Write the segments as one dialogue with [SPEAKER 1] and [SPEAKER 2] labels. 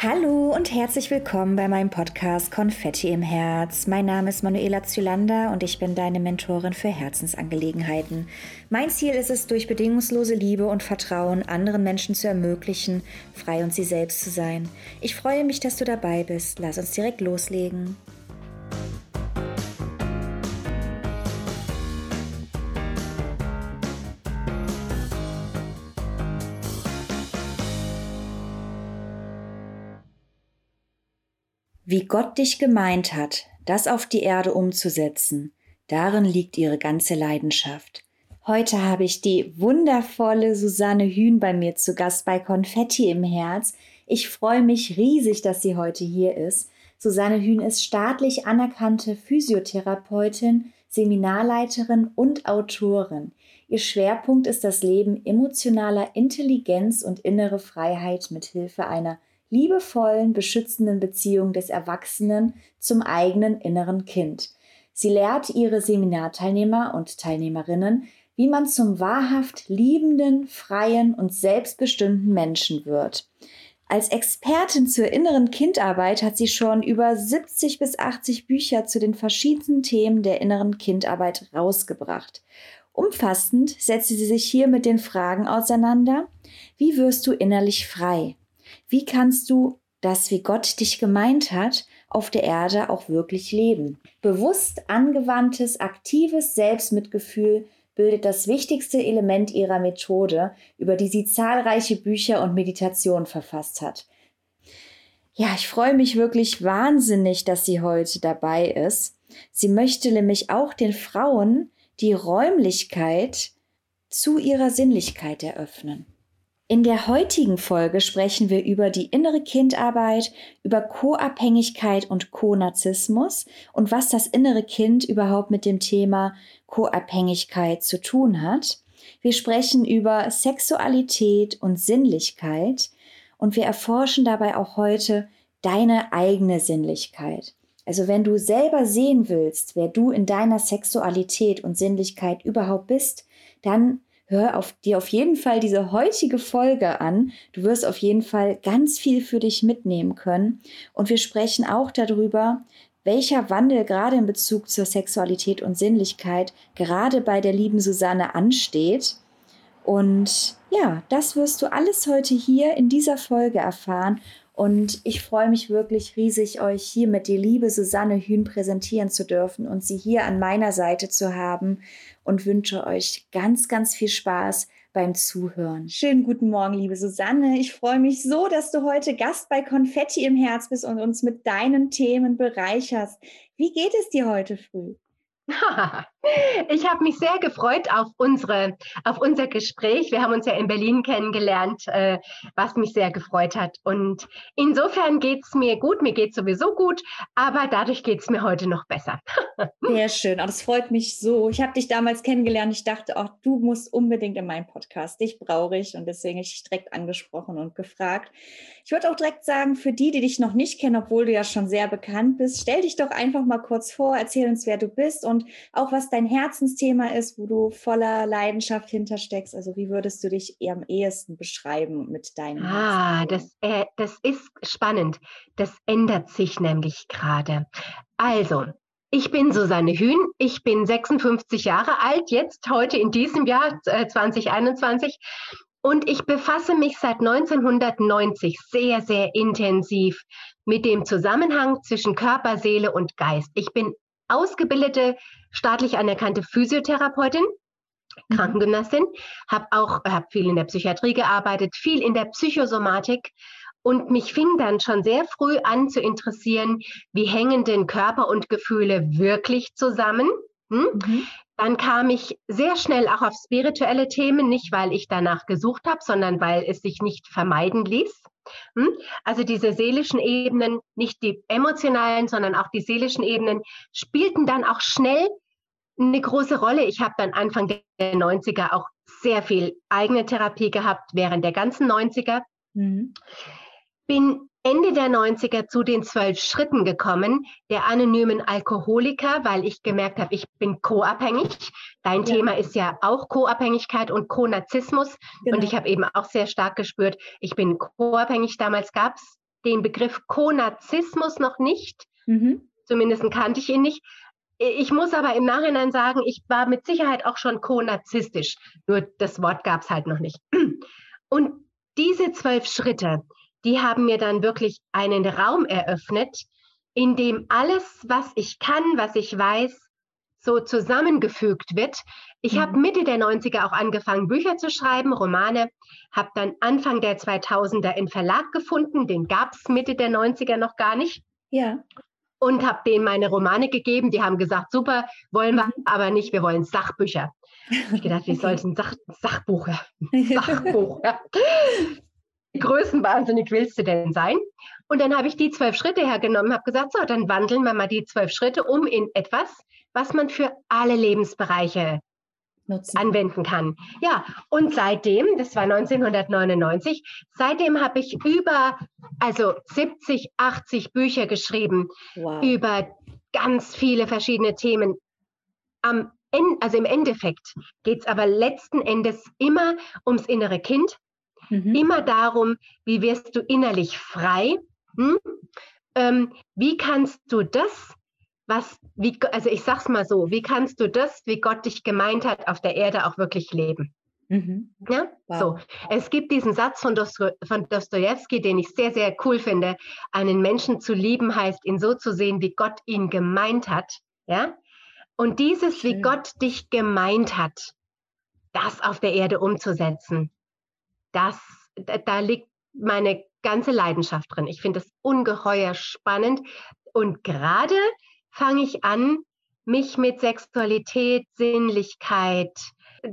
[SPEAKER 1] Hallo und herzlich willkommen bei meinem Podcast Konfetti im Herz. Mein Name ist Manuela Zylander und ich bin deine Mentorin für Herzensangelegenheiten. Mein Ziel ist es, durch bedingungslose Liebe und Vertrauen anderen Menschen zu ermöglichen, frei und sie selbst zu sein. Ich freue mich, dass du dabei bist. Lass uns direkt loslegen. Wie Gott dich gemeint hat, das auf die Erde umzusetzen, darin liegt ihre ganze Leidenschaft. Heute habe ich die wundervolle Susanne Hühn bei mir zu Gast bei Konfetti im Herz. Ich freue mich riesig, dass sie heute hier ist. Susanne Hühn ist staatlich anerkannte Physiotherapeutin, Seminarleiterin und Autorin. Ihr Schwerpunkt ist das Leben emotionaler Intelligenz und innere Freiheit mit Hilfe einer liebevollen, beschützenden Beziehung des Erwachsenen zum eigenen inneren Kind. Sie lehrt ihre Seminarteilnehmer und Teilnehmerinnen, wie man zum wahrhaft liebenden, freien und selbstbestimmten Menschen wird. Als Expertin zur inneren Kindarbeit hat sie schon über 70 bis 80 Bücher zu den verschiedensten Themen der inneren Kindarbeit rausgebracht. Umfassend setzt sie sich hier mit den Fragen auseinander, wie wirst du innerlich frei? Wie kannst du das, wie Gott dich gemeint hat, auf der Erde auch wirklich leben? Bewusst angewandtes, aktives Selbstmitgefühl bildet das wichtigste Element ihrer Methode, über die sie zahlreiche Bücher und Meditationen verfasst hat. Ja, ich freue mich wirklich wahnsinnig, dass sie heute dabei ist. Sie möchte nämlich auch den Frauen die Räumlichkeit zu ihrer Sinnlichkeit eröffnen. In der heutigen Folge sprechen wir über die innere Kindarbeit, über Co-Abhängigkeit und Co-Narzissmus und was das innere Kind überhaupt mit dem Thema Co-Abhängigkeit zu tun hat. Wir sprechen über Sexualität und Sinnlichkeit und wir erforschen dabei auch heute deine eigene Sinnlichkeit. Also wenn du selber sehen willst, wer du in deiner Sexualität und Sinnlichkeit überhaupt bist, dann hör auf, dir auf jeden Fall diese heutige Folge an. Du wirst auf jeden Fall ganz viel für dich mitnehmen können. Und wir sprechen auch darüber, welcher Wandel gerade in Bezug zur Sexualität und Sinnlichkeit gerade bei der lieben Susanne ansteht. Und ja, das wirst du alles heute hier in dieser Folge erfahren. Und ich freue mich wirklich riesig, euch hier mit die liebe Susanne Hühn präsentieren zu dürfen und sie hier an meiner Seite zu haben und wünsche euch ganz, ganz viel Spaß beim Zuhören. Schönen guten Morgen, liebe Susanne. Ich freue mich so, dass du heute Gast bei Konfetti im Herz bist und uns mit deinen Themen bereicherst. Wie geht es dir heute früh?
[SPEAKER 2] Ich habe mich sehr gefreut auf, unsere, auf unser Gespräch. Wir haben uns ja in Berlin kennengelernt, äh, was mich sehr gefreut hat. Und insofern geht es mir gut. Mir geht es sowieso gut, aber dadurch geht es mir heute noch besser.
[SPEAKER 1] Sehr schön. Das freut mich so. Ich habe dich damals kennengelernt. Ich dachte, auch du musst unbedingt in meinen Podcast. Dich brauche ich. Und deswegen habe ich direkt angesprochen und gefragt. Ich würde auch direkt sagen, für die, die dich noch nicht kennen, obwohl du ja schon sehr bekannt bist, stell dich doch einfach mal kurz vor, erzähl uns, wer du bist und auch was dein Herzensthema ist, wo du voller Leidenschaft hintersteckst. Also wie würdest du dich eher am ehesten beschreiben mit deinem
[SPEAKER 2] Ah, das, äh, das ist spannend. Das ändert sich nämlich gerade. Also, ich bin Susanne Hühn, ich bin 56 Jahre alt, jetzt heute in diesem Jahr äh, 2021 und ich befasse mich seit 1990 sehr, sehr intensiv mit dem Zusammenhang zwischen Körper, Seele und Geist. Ich bin ausgebildete, staatlich anerkannte Physiotherapeutin, mhm. Krankengymnastin, habe auch hab viel in der Psychiatrie gearbeitet, viel in der Psychosomatik und mich fing dann schon sehr früh an zu interessieren, wie hängen denn Körper und Gefühle wirklich zusammen? Hm? Mhm. Dann kam ich sehr schnell auch auf spirituelle Themen, nicht weil ich danach gesucht habe, sondern weil es sich nicht vermeiden ließ. Hm? Also diese seelischen Ebenen, nicht die emotionalen, sondern auch die seelischen Ebenen, spielten dann auch schnell eine große Rolle. Ich habe dann Anfang der 90er auch sehr viel eigene Therapie gehabt, während der ganzen 90er. Mhm. Bin Ende der 90er zu den zwölf Schritten gekommen, der anonymen Alkoholiker, weil ich gemerkt habe, ich bin co-abhängig. Dein ja. Thema ist ja auch Co-Abhängigkeit und Co-Narzissmus. Genau. Und ich habe eben auch sehr stark gespürt, ich bin co-abhängig. Damals gab es den Begriff Konazismus noch nicht. Mhm. Zumindest kannte ich ihn nicht. Ich muss aber im Nachhinein sagen, ich war mit Sicherheit auch schon konazistisch. Nur das Wort gab es halt noch nicht. Und diese zwölf Schritte, die haben mir dann wirklich einen Raum eröffnet, in dem alles, was ich kann, was ich weiß, so zusammengefügt wird. Ich mhm. habe Mitte der 90er auch angefangen, Bücher zu schreiben, Romane, habe dann Anfang der 2000er einen Verlag gefunden, den gab es Mitte der 90er noch gar nicht.
[SPEAKER 1] Ja.
[SPEAKER 2] Und habe denen meine Romane gegeben. Die haben gesagt, super, wollen wir mhm. aber nicht, wir wollen Sachbücher. Ich gedacht, wie soll es ein Sach Sachbuch? Sachbuch. Größenwahnsinnig willst du denn sein? Und dann habe ich die zwölf Schritte hergenommen, habe gesagt, so, dann wandeln wir mal die zwölf Schritte um in etwas, was man für alle Lebensbereiche Nutzen. anwenden kann. Ja, und seitdem, das war 1999, seitdem habe ich über, also 70, 80 Bücher geschrieben wow. über ganz viele verschiedene Themen. Am also im Endeffekt geht es aber letzten Endes immer ums innere Kind, mhm. immer darum, wie wirst du innerlich frei, hm? ähm, wie kannst du das, was, wie, also ich sag's mal so, wie kannst du das, wie Gott dich gemeint hat, auf der Erde auch wirklich leben? Mhm. Ja, wow. so. Es gibt diesen Satz von, Dosto von Dostoevsky, den ich sehr, sehr cool finde. Einen Menschen zu lieben heißt, ihn so zu sehen, wie Gott ihn gemeint hat. Ja, und dieses, Schön. wie Gott dich gemeint hat, das auf der Erde umzusetzen, das, da, da liegt meine ganze Leidenschaft drin. Ich finde es ungeheuer spannend. Und gerade fange ich an, mich mit Sexualität, Sinnlichkeit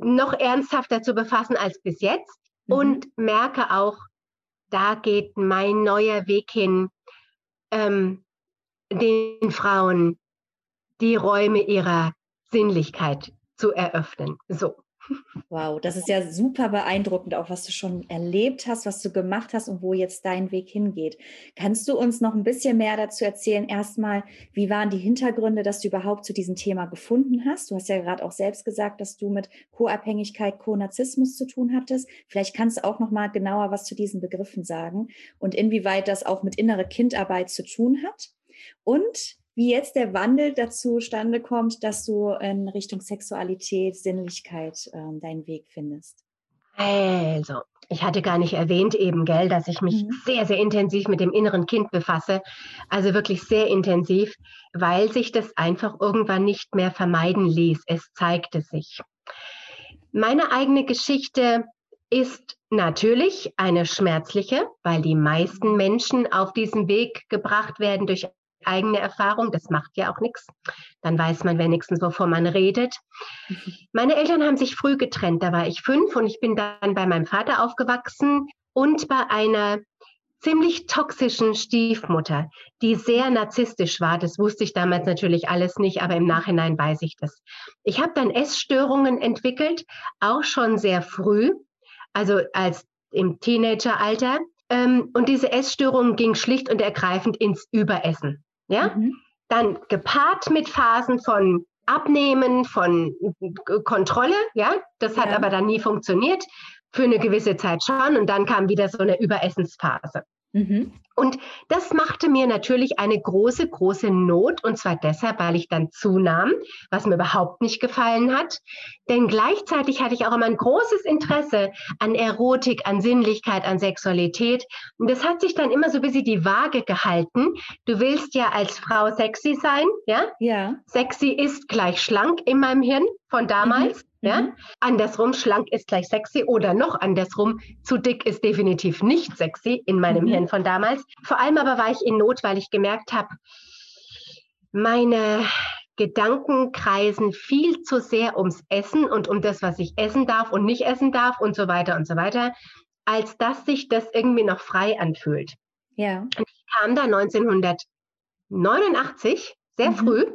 [SPEAKER 2] noch ernsthafter zu befassen als bis jetzt mhm. und merke auch, da geht mein neuer Weg hin, ähm, den Frauen die Räume ihrer Sinnlichkeit zu eröffnen. So.
[SPEAKER 1] Wow, das ist ja super beeindruckend, auch was du schon erlebt hast, was du gemacht hast und wo jetzt dein Weg hingeht. Kannst du uns noch ein bisschen mehr dazu erzählen? Erstmal, wie waren die Hintergründe, dass du überhaupt zu diesem Thema gefunden hast? Du hast ja gerade auch selbst gesagt, dass du mit Co-Abhängigkeit, Co-Narzissmus zu tun hattest. Vielleicht kannst du auch noch mal genauer was zu diesen Begriffen sagen und inwieweit das auch mit innere Kindarbeit zu tun hat. Und wie jetzt der Wandel dazu stande kommt, dass du in Richtung Sexualität, Sinnlichkeit äh, deinen Weg findest.
[SPEAKER 2] Also, ich hatte gar nicht erwähnt eben, gell, dass ich mich mhm. sehr, sehr intensiv mit dem inneren Kind befasse. Also wirklich sehr intensiv, weil sich das einfach irgendwann nicht mehr vermeiden ließ. Es zeigte sich. Meine eigene Geschichte ist natürlich eine schmerzliche, weil die meisten Menschen auf diesem Weg gebracht werden durch eigene Erfahrung, das macht ja auch nichts. Dann weiß man wenigstens, wovon man redet. Meine Eltern haben sich früh getrennt, da war ich fünf und ich bin dann bei meinem Vater aufgewachsen und bei einer ziemlich toxischen Stiefmutter, die sehr narzisstisch war. Das wusste ich damals natürlich alles nicht, aber im Nachhinein weiß ich das. Ich habe dann Essstörungen entwickelt, auch schon sehr früh, also als im Teenageralter. Ähm, und diese Essstörung ging schlicht und ergreifend ins Überessen. Ja? Mhm. Dann gepaart mit Phasen von Abnehmen, von Kontrolle, ja, das hat ja. aber dann nie funktioniert, für eine gewisse Zeit schon und dann kam wieder so eine Überessensphase. Mhm. Und das machte mir natürlich eine große, große Not. Und zwar deshalb, weil ich dann zunahm, was mir überhaupt nicht gefallen hat. Denn gleichzeitig hatte ich auch immer ein großes Interesse an Erotik, an Sinnlichkeit, an Sexualität. Und das hat sich dann immer so ein bisschen die Waage gehalten. Du willst ja als Frau sexy sein, ja?
[SPEAKER 1] Ja.
[SPEAKER 2] Sexy ist gleich schlank in meinem Hirn von damals. Mhm. Ja? Mhm. Andersrum, schlank ist gleich sexy oder noch andersrum, zu dick ist definitiv nicht sexy in meinem mhm. Hirn von damals. Vor allem aber war ich in Not, weil ich gemerkt habe, meine Gedanken kreisen viel zu sehr ums Essen und um das, was ich essen darf und nicht essen darf und so weiter und so weiter, als dass sich das irgendwie noch frei anfühlt.
[SPEAKER 1] Ja.
[SPEAKER 2] Und ich kam da 1989, sehr mhm. früh,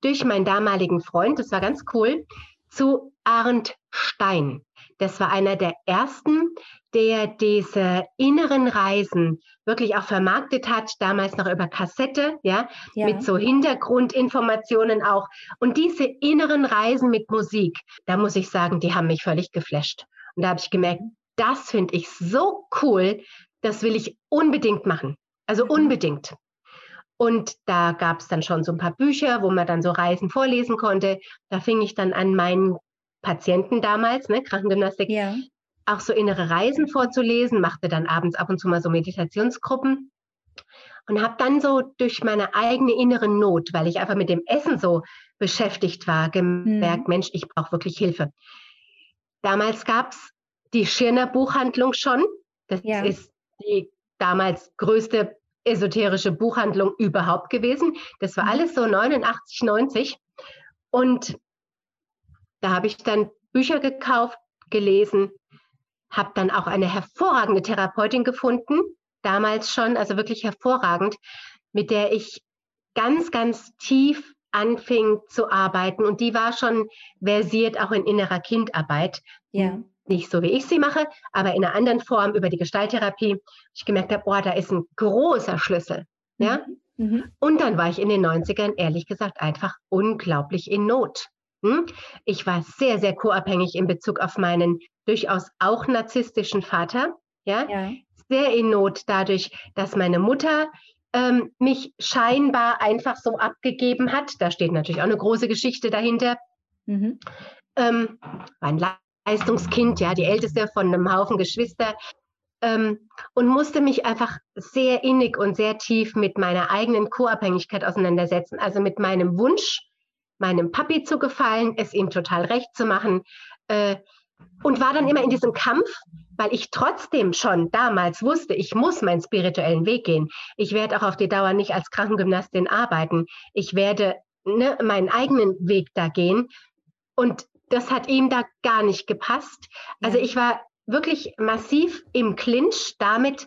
[SPEAKER 2] durch meinen damaligen Freund, das war ganz cool, zu Arndt Stein. Das war einer der ersten, der diese inneren Reisen wirklich auch vermarktet hat, damals noch über Kassette, ja, ja, mit so Hintergrundinformationen auch. Und diese inneren Reisen mit Musik, da muss ich sagen, die haben mich völlig geflasht. Und da habe ich gemerkt, das finde ich so cool, das will ich unbedingt machen. Also mhm. unbedingt. Und da gab es dann schon so ein paar Bücher, wo man dann so Reisen vorlesen konnte. Da fing ich dann an, meinen Patienten damals, ne, Krankengymnastik, ja. auch so innere Reisen vorzulesen, machte dann abends ab und zu mal so Meditationsgruppen und habe dann so durch meine eigene innere Not, weil ich einfach mit dem Essen so beschäftigt war, gemerkt, hm. Mensch, ich brauche wirklich Hilfe. Damals gab es die Schirner Buchhandlung schon. Das ja. ist die damals größte esoterische Buchhandlung überhaupt gewesen. Das war mhm. alles so 89, 90. Und da habe ich dann Bücher gekauft, gelesen, habe dann auch eine hervorragende Therapeutin gefunden, damals schon, also wirklich hervorragend, mit der ich ganz, ganz tief anfing zu arbeiten. Und die war schon versiert auch in innerer Kindarbeit. Ja nicht so wie ich sie mache, aber in einer anderen Form über die Gestalttherapie, ich gemerkt habe, oh, da ist ein großer Schlüssel. Ja? Mhm. mhm. Und dann war ich in den 90ern, ehrlich gesagt, einfach unglaublich in Not. Hm? Ich war sehr, sehr co-abhängig in Bezug auf meinen durchaus auch narzisstischen Vater. Ja? ja. Sehr in Not dadurch, dass meine Mutter ähm, mich scheinbar einfach so abgegeben hat. Da steht natürlich auch eine große Geschichte dahinter. Mhm. Ähm, ein Leistungskind, ja, die älteste von einem Haufen Geschwister. Ähm, und musste mich einfach sehr innig und sehr tief mit meiner eigenen Co-Abhängigkeit auseinandersetzen. Also mit meinem Wunsch, meinem Papi zu gefallen, es ihm total recht zu machen. Äh, und war dann immer in diesem Kampf, weil ich trotzdem schon damals wusste, ich muss meinen spirituellen Weg gehen. Ich werde auch auf die Dauer nicht als Krankengymnastin arbeiten. Ich werde ne, meinen eigenen Weg da gehen. Und das hat ihm da gar nicht gepasst. Also ich war wirklich massiv im Clinch damit,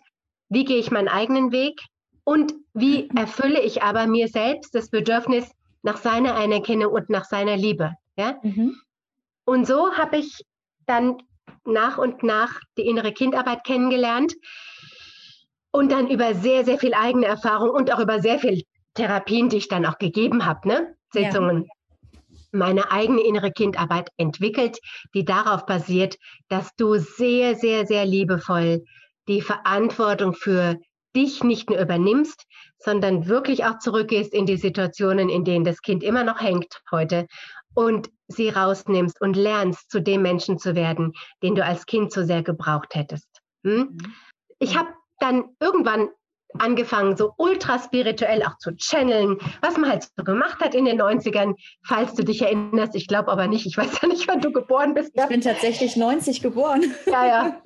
[SPEAKER 2] wie gehe ich meinen eigenen Weg und wie erfülle ich aber mir selbst das Bedürfnis nach seiner Anerkennung und nach seiner Liebe. Ja? Mhm. Und so habe ich dann nach und nach die innere Kindarbeit kennengelernt und dann über sehr, sehr viel eigene Erfahrung und auch über sehr viel Therapien, die ich dann auch gegeben habe, ne? Sitzungen, ja meine eigene innere Kindarbeit entwickelt, die darauf basiert, dass du sehr, sehr, sehr liebevoll die Verantwortung für dich nicht nur übernimmst, sondern wirklich auch zurückgehst in die Situationen, in denen das Kind immer noch hängt heute und sie rausnimmst und lernst, zu dem Menschen zu werden, den du als Kind so sehr gebraucht hättest. Hm? Ich habe dann irgendwann angefangen, so ultra spirituell auch zu channeln, was man halt so gemacht hat in den 90ern, falls du dich erinnerst. Ich glaube aber nicht, ich weiß ja nicht, wann du geboren bist.
[SPEAKER 1] Ich bin tatsächlich 90 geboren.
[SPEAKER 2] Ja, ja.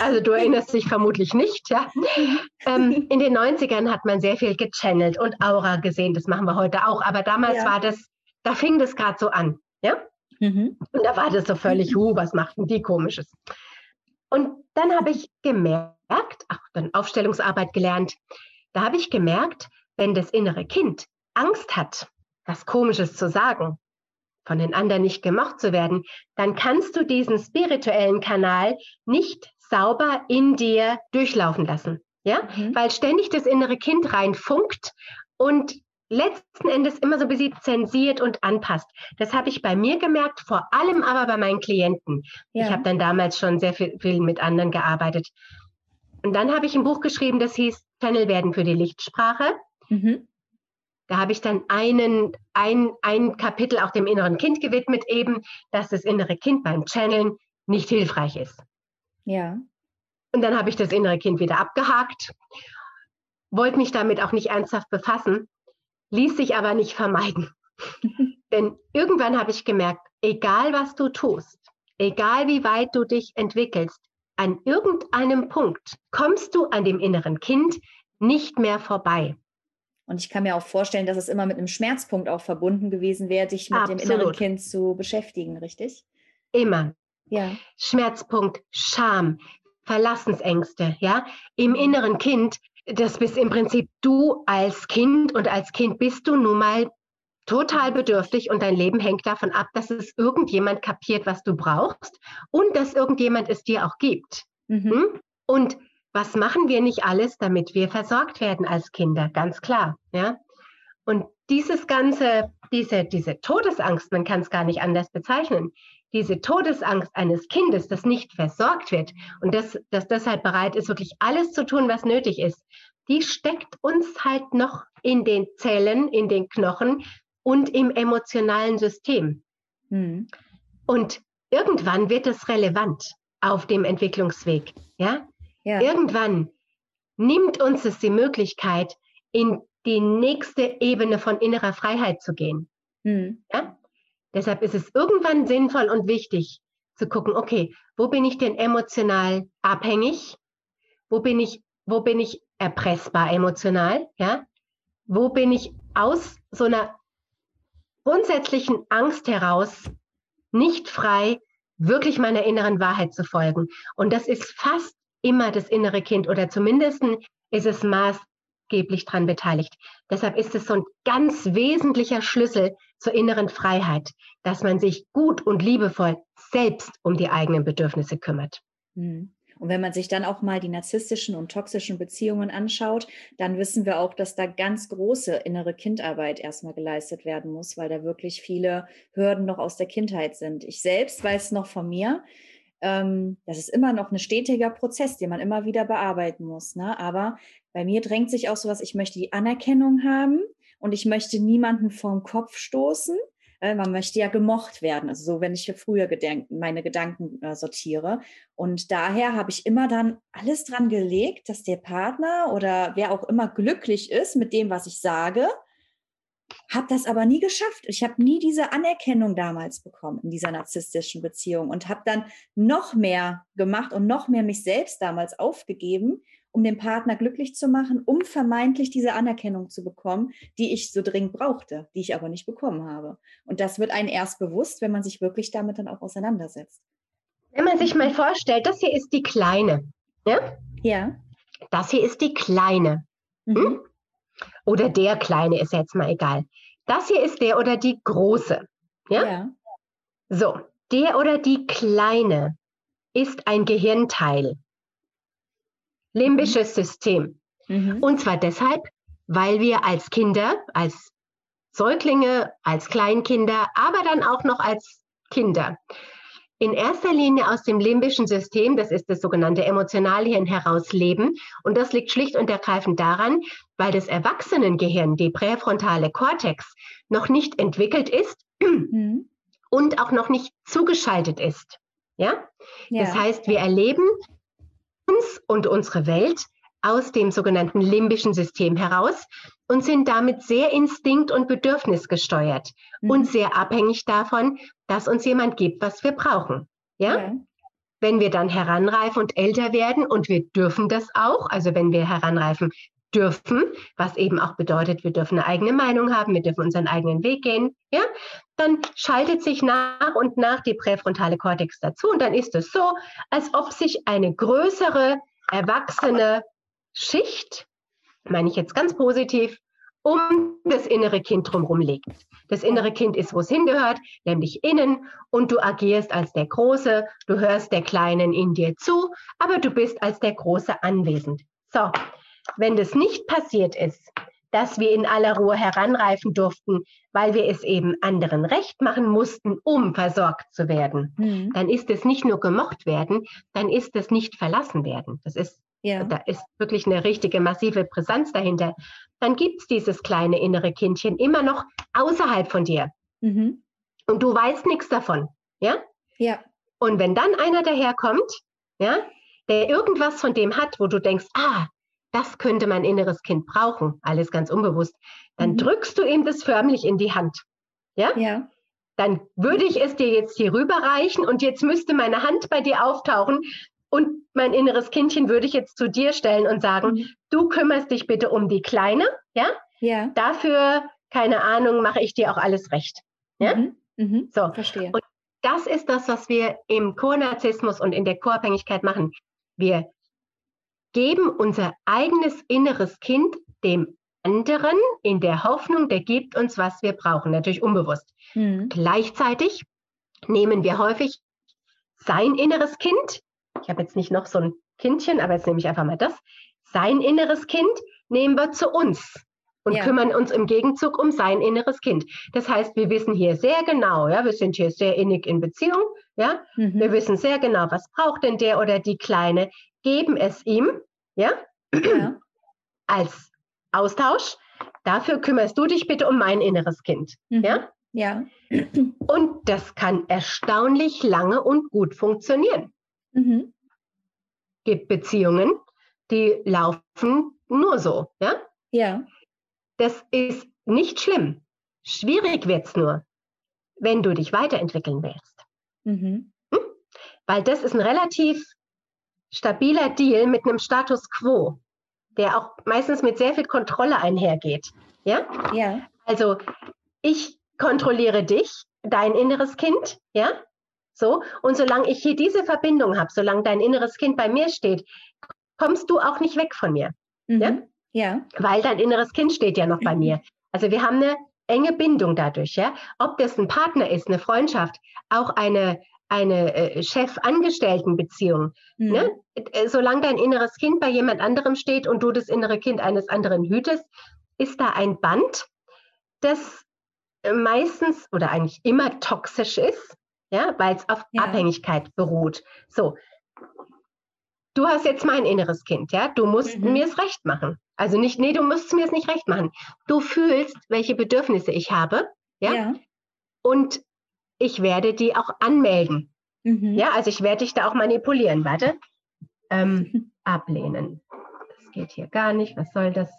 [SPEAKER 2] Also du erinnerst dich vermutlich nicht, ja. Ähm, in den 90ern hat man sehr viel gechannelt und Aura gesehen. Das machen wir heute auch. Aber damals ja. war das, da fing das gerade so an, ja. Mhm. Und da war das so völlig, hu, was macht denn die komisches? Und dann habe ich gemerkt, auch dann Aufstellungsarbeit gelernt, da habe ich gemerkt, wenn das innere Kind Angst hat, was Komisches zu sagen, von den anderen nicht gemocht zu werden, dann kannst du diesen spirituellen Kanal nicht sauber in dir durchlaufen lassen. Ja, mhm. weil ständig das innere Kind reinfunkt und letzten Endes immer so ein bisschen zensiert und anpasst. Das habe ich bei mir gemerkt, vor allem aber bei meinen Klienten. Ja. Ich habe dann damals schon sehr viel, viel, mit anderen gearbeitet. Und dann habe ich ein Buch geschrieben, das hieß Channel werden für die Lichtsprache. Mhm. Da habe ich dann einen, ein, ein Kapitel auch dem inneren Kind gewidmet, eben, dass das innere Kind beim Channeln nicht hilfreich ist.
[SPEAKER 1] Ja.
[SPEAKER 2] Und dann habe ich das innere Kind wieder abgehakt, wollte mich damit auch nicht ernsthaft befassen ließ sich aber nicht vermeiden. Denn irgendwann habe ich gemerkt, egal was du tust, egal wie weit du dich entwickelst, an irgendeinem Punkt kommst du an dem inneren Kind nicht mehr vorbei.
[SPEAKER 1] Und ich kann mir auch vorstellen, dass es immer mit einem Schmerzpunkt auch verbunden gewesen wäre, dich mit Absolut. dem inneren Kind zu beschäftigen, richtig?
[SPEAKER 2] Immer. Ja. Schmerzpunkt, Scham, Verlassensängste, ja. Im inneren Kind das bist im Prinzip du als Kind und als Kind bist du nun mal total bedürftig und dein Leben hängt davon ab, dass es irgendjemand kapiert, was du brauchst und dass irgendjemand es dir auch gibt. Mhm. Hm? Und was machen wir nicht alles, damit wir versorgt werden als Kinder? Ganz klar, ja. Und dieses ganze, diese, diese Todesangst, man kann es gar nicht anders bezeichnen, diese Todesangst eines Kindes, das nicht versorgt wird und das, das deshalb bereit ist, wirklich alles zu tun, was nötig ist, die steckt uns halt noch in den Zellen, in den Knochen und im emotionalen System. Mhm. Und irgendwann wird es relevant auf dem Entwicklungsweg. Ja? ja? Irgendwann nimmt uns es die Möglichkeit, in die nächste Ebene von innerer Freiheit zu gehen. Mhm. Ja? Deshalb ist es irgendwann sinnvoll und wichtig zu gucken, okay, wo bin ich denn emotional abhängig? Wo bin ich, wo bin ich erpressbar emotional? Ja? Wo bin ich aus so einer grundsätzlichen Angst heraus nicht frei, wirklich meiner inneren Wahrheit zu folgen? Und das ist fast immer das innere Kind oder zumindest ist es maßgeblich daran beteiligt. Deshalb ist es so ein ganz wesentlicher Schlüssel zur inneren Freiheit, dass man sich gut und liebevoll selbst um die eigenen Bedürfnisse kümmert.
[SPEAKER 1] Mhm. Und wenn man sich dann auch mal die narzisstischen und toxischen Beziehungen anschaut, dann wissen wir auch, dass da ganz große innere Kindarbeit erstmal geleistet werden muss, weil da wirklich viele Hürden noch aus der Kindheit sind. Ich selbst weiß noch von mir, ähm, das ist immer noch ein stetiger Prozess, den man immer wieder bearbeiten muss. Ne? Aber bei mir drängt sich auch sowas, ich möchte die Anerkennung haben und ich möchte niemanden vom Kopf stoßen. Man möchte ja gemocht werden, also so, wenn ich früher meine Gedanken äh, sortiere. Und daher habe ich immer dann alles dran gelegt, dass der Partner oder wer auch immer glücklich ist mit dem, was ich sage habe das aber nie geschafft. Ich habe nie diese Anerkennung damals bekommen in dieser narzisstischen Beziehung und habe dann noch mehr gemacht und noch mehr mich selbst damals aufgegeben, um den Partner glücklich zu machen, um vermeintlich diese Anerkennung zu bekommen, die ich so dringend brauchte, die ich aber nicht bekommen habe. Und das wird einem erst bewusst, wenn man sich wirklich damit dann auch auseinandersetzt.
[SPEAKER 2] Wenn man sich mal vorstellt, das hier ist die Kleine. Ja?
[SPEAKER 1] Ja.
[SPEAKER 2] Das hier ist die Kleine. Hm? Mhm. Oder der Kleine ist jetzt mal egal. Das hier ist der oder die Große. Ja? ja. So, der oder die Kleine ist ein Gehirnteil. Limbisches. System. Mhm. Und zwar deshalb, weil wir als Kinder, als Säuglinge, als Kleinkinder, aber dann auch noch als Kinder in erster Linie aus dem limbischen System, das ist das sogenannte Emotionalhirn, heraus leben. Und das liegt schlicht und ergreifend daran, weil das Erwachsenengehirn, die präfrontale Kortex, noch nicht entwickelt ist mhm. und auch noch nicht zugeschaltet ist. Ja? ja? Das heißt, wir erleben uns und unsere Welt aus dem sogenannten limbischen System heraus und sind damit sehr instinkt- und bedürfnisgesteuert mhm. und sehr abhängig davon, dass uns jemand gibt, was wir brauchen. Ja? ja? Wenn wir dann heranreifen und älter werden und wir dürfen das auch, also wenn wir heranreifen dürfen, was eben auch bedeutet, wir dürfen eine eigene Meinung haben, wir dürfen unseren eigenen Weg gehen, ja, dann schaltet sich nach und nach die präfrontale Kortex dazu und dann ist es so, als ob sich eine größere erwachsene Schicht, meine ich jetzt ganz positiv, um das innere Kind drumherum liegt. Das innere Kind ist, wo es hingehört, nämlich innen, und du agierst als der Große, du hörst der Kleinen in dir zu, aber du bist als der Große anwesend. So, wenn das nicht passiert ist, dass wir in aller Ruhe heranreifen durften, weil wir es eben anderen recht machen mussten, um versorgt zu werden, mhm. dann ist es nicht nur gemocht werden, dann ist es nicht verlassen werden. Das ist ja. Da ist wirklich eine richtige massive Brisanz dahinter. Dann gibt es dieses kleine innere Kindchen immer noch außerhalb von dir. Mhm. Und du weißt nichts davon. Ja?
[SPEAKER 1] Ja.
[SPEAKER 2] Und wenn dann einer daherkommt, ja, der irgendwas von dem hat, wo du denkst, ah, das könnte mein inneres Kind brauchen, alles ganz unbewusst, dann mhm. drückst du ihm das förmlich in die Hand. Ja?
[SPEAKER 1] Ja.
[SPEAKER 2] Dann würde ich es dir jetzt hier rüberreichen und jetzt müsste meine Hand bei dir auftauchen, und mein inneres Kindchen würde ich jetzt zu dir stellen und sagen, mhm. du kümmerst dich bitte um die Kleine, ja?
[SPEAKER 1] Ja.
[SPEAKER 2] Dafür, keine Ahnung, mache ich dir auch alles recht. Ja?
[SPEAKER 1] Mhm. Mhm. So. Verstehe.
[SPEAKER 2] Und das ist das, was wir im Co-Narzissmus und in der Co-Abhängigkeit machen. Wir geben unser eigenes inneres Kind dem anderen in der Hoffnung, der gibt uns, was wir brauchen, natürlich unbewusst. Mhm. Gleichzeitig nehmen wir häufig sein inneres Kind ich habe jetzt nicht noch so ein Kindchen, aber jetzt nehme ich einfach mal das, sein inneres Kind nehmen wir zu uns und ja. kümmern uns im Gegenzug um sein inneres Kind. Das heißt, wir wissen hier sehr genau, ja, wir sind hier sehr innig in Beziehung, ja, mhm. wir wissen sehr genau, was braucht denn der oder die Kleine, geben es ihm, ja, ja. als Austausch, dafür kümmerst du dich bitte um mein inneres Kind. Mhm. Ja?
[SPEAKER 1] Ja.
[SPEAKER 2] Und das kann erstaunlich lange und gut funktionieren. Mhm. Gibt Beziehungen, die laufen nur so. Ja.
[SPEAKER 1] Ja.
[SPEAKER 2] Das ist nicht schlimm. Schwierig wird es nur, wenn du dich weiterentwickeln willst. Mhm. Hm? Weil das ist ein relativ stabiler Deal mit einem Status quo, der auch meistens mit sehr viel Kontrolle einhergeht. Ja?
[SPEAKER 1] Ja.
[SPEAKER 2] Also ich kontrolliere dich, dein inneres Kind, ja? So, und solange ich hier diese Verbindung habe, solange dein inneres Kind bei mir steht, kommst du auch nicht weg von mir. Mhm. Ja?
[SPEAKER 1] ja.
[SPEAKER 2] Weil dein inneres Kind steht ja noch bei mir. Also wir haben eine enge Bindung dadurch, ja. Ob das ein Partner ist, eine Freundschaft, auch eine, eine äh, Chef-Angestellten-Beziehung. Mhm. Ne? Solange dein inneres Kind bei jemand anderem steht und du das innere Kind eines anderen hütest, ist da ein Band, das meistens oder eigentlich immer toxisch ist, ja, weil es auf ja. Abhängigkeit beruht. So, du hast jetzt mein inneres Kind, ja, du musst mhm. mir es recht machen. Also nicht, nee, du musst mir es nicht recht machen. Du fühlst, welche Bedürfnisse ich habe, ja, ja. und ich werde die auch anmelden. Mhm. Ja, also ich werde dich da auch manipulieren. Warte. Ähm, ablehnen. Das geht hier gar nicht. Was soll das?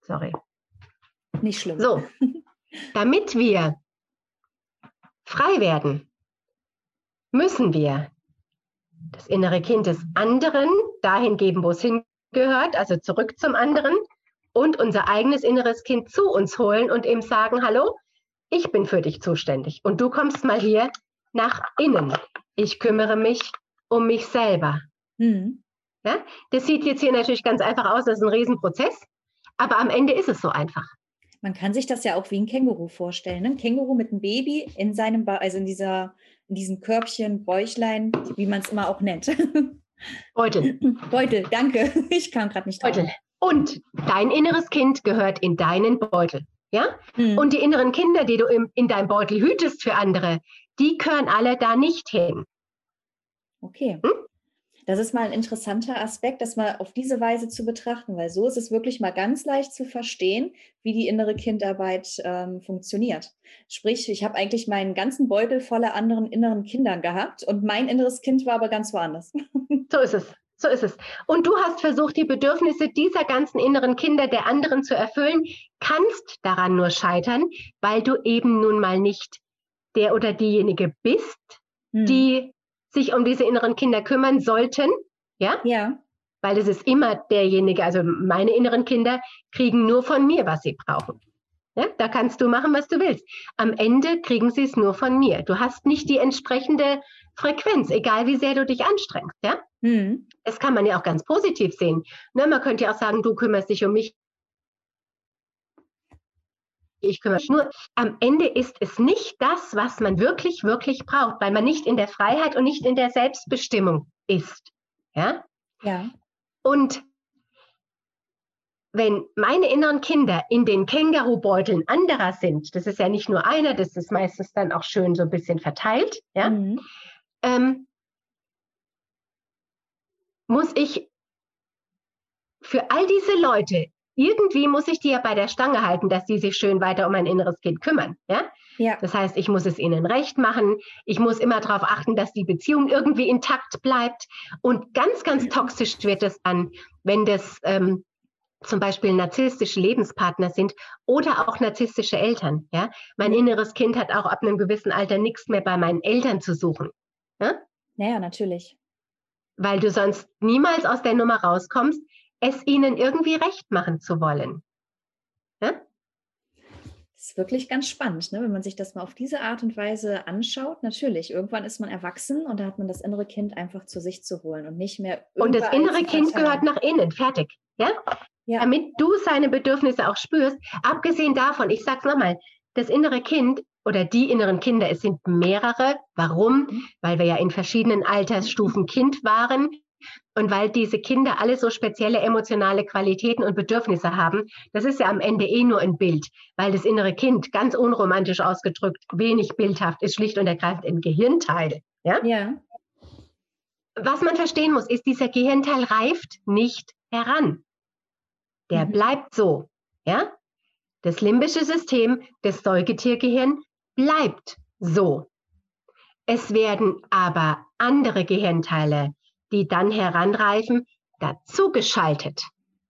[SPEAKER 2] Sorry.
[SPEAKER 1] Nicht schlimm.
[SPEAKER 2] So, damit wir frei werden, müssen wir das innere Kind des anderen dahin geben, wo es hingehört, also zurück zum anderen und unser eigenes inneres Kind zu uns holen und ihm sagen, hallo, ich bin für dich zuständig und du kommst mal hier nach innen. Ich kümmere mich um mich selber. Mhm. Ja, das sieht jetzt hier natürlich ganz einfach aus, das ist ein Riesenprozess, aber am Ende ist es so einfach.
[SPEAKER 1] Man kann sich das ja auch wie ein Känguru vorstellen. Ne? Ein Känguru mit einem Baby in seinem, ba also in dieser, in diesem Körbchen, Bäuchlein, wie man es immer auch nennt.
[SPEAKER 2] Beutel.
[SPEAKER 1] Beutel, danke. Ich kam gerade nicht
[SPEAKER 2] drauf. Beutel. Und dein inneres Kind gehört in deinen Beutel. Ja? Hm. Und die inneren Kinder, die du im, in deinem Beutel hütest für andere, die gehören alle da nicht hin.
[SPEAKER 1] Okay. Hm? Das ist mal ein interessanter Aspekt, das mal auf diese Weise zu betrachten, weil so ist es wirklich mal ganz leicht zu verstehen, wie die innere Kindarbeit ähm, funktioniert. Sprich, ich habe eigentlich meinen ganzen Beutel voller anderen inneren Kindern gehabt und mein inneres Kind war aber ganz woanders.
[SPEAKER 2] So ist es. So ist es. Und du hast versucht, die Bedürfnisse dieser ganzen inneren Kinder der anderen zu erfüllen, kannst daran nur scheitern, weil du eben nun mal nicht der oder diejenige bist, hm. die sich um diese inneren Kinder kümmern sollten. Ja?
[SPEAKER 1] Ja.
[SPEAKER 2] Weil es ist immer derjenige, also meine inneren Kinder kriegen nur von mir, was sie brauchen. Ja? Da kannst du machen, was du willst. Am Ende kriegen sie es nur von mir. Du hast nicht die entsprechende Frequenz, egal wie sehr du dich anstrengst. Ja? Mhm. Das kann man ja auch ganz positiv sehen. Ne, man könnte ja auch sagen, du kümmerst dich um mich, ich kümmere mich nur. Am Ende ist es nicht das, was man wirklich, wirklich braucht, weil man nicht in der Freiheit und nicht in der Selbstbestimmung ist. Ja?
[SPEAKER 1] Ja.
[SPEAKER 2] Und wenn meine inneren Kinder in den Kängurubeuteln anderer sind, das ist ja nicht nur einer, das ist meistens dann auch schön so ein bisschen verteilt, ja, mhm. Ähm, muss ich für all diese Leute irgendwie muss ich die ja bei der Stange halten, dass die sich schön weiter um mein inneres Kind kümmern. Ja?
[SPEAKER 1] ja.
[SPEAKER 2] Das heißt, ich muss es ihnen recht machen. Ich muss immer darauf achten, dass die Beziehung irgendwie intakt bleibt. Und ganz, ganz toxisch wird es dann, wenn das ähm, zum Beispiel narzisstische Lebenspartner sind oder auch narzisstische Eltern. Ja? Mein inneres Kind hat auch ab einem gewissen Alter nichts mehr bei meinen Eltern zu suchen. Ja?
[SPEAKER 1] Naja, natürlich.
[SPEAKER 2] Weil du sonst niemals aus der Nummer rauskommst, es ihnen irgendwie recht machen zu wollen. Ja?
[SPEAKER 1] Das ist wirklich ganz spannend, ne? wenn man sich das mal auf diese Art und Weise anschaut. Natürlich, irgendwann ist man erwachsen und da hat man das innere Kind einfach zu sich zu holen und nicht mehr.
[SPEAKER 2] Und das innere Kind gehört nach innen, fertig. Ja? ja? Damit du seine Bedürfnisse auch spürst. Abgesehen davon, ich sage es nochmal, das innere Kind oder die inneren Kinder, es sind mehrere. Warum? Mhm. Weil wir ja in verschiedenen Altersstufen Kind waren. Und weil diese Kinder alle so spezielle emotionale Qualitäten und Bedürfnisse haben, das ist ja am Ende eh nur ein Bild, weil das innere Kind, ganz unromantisch ausgedrückt, wenig bildhaft, ist schlicht und ergreifend ein Gehirnteil. Ja?
[SPEAKER 1] ja.
[SPEAKER 2] Was man verstehen muss, ist, dieser Gehirnteil reift nicht heran. der mhm. bleibt so. Ja? Das limbische System, das Säugetiergehirn bleibt so. Es werden aber andere Gehirnteile, die dann heranreifen, dazugeschaltet.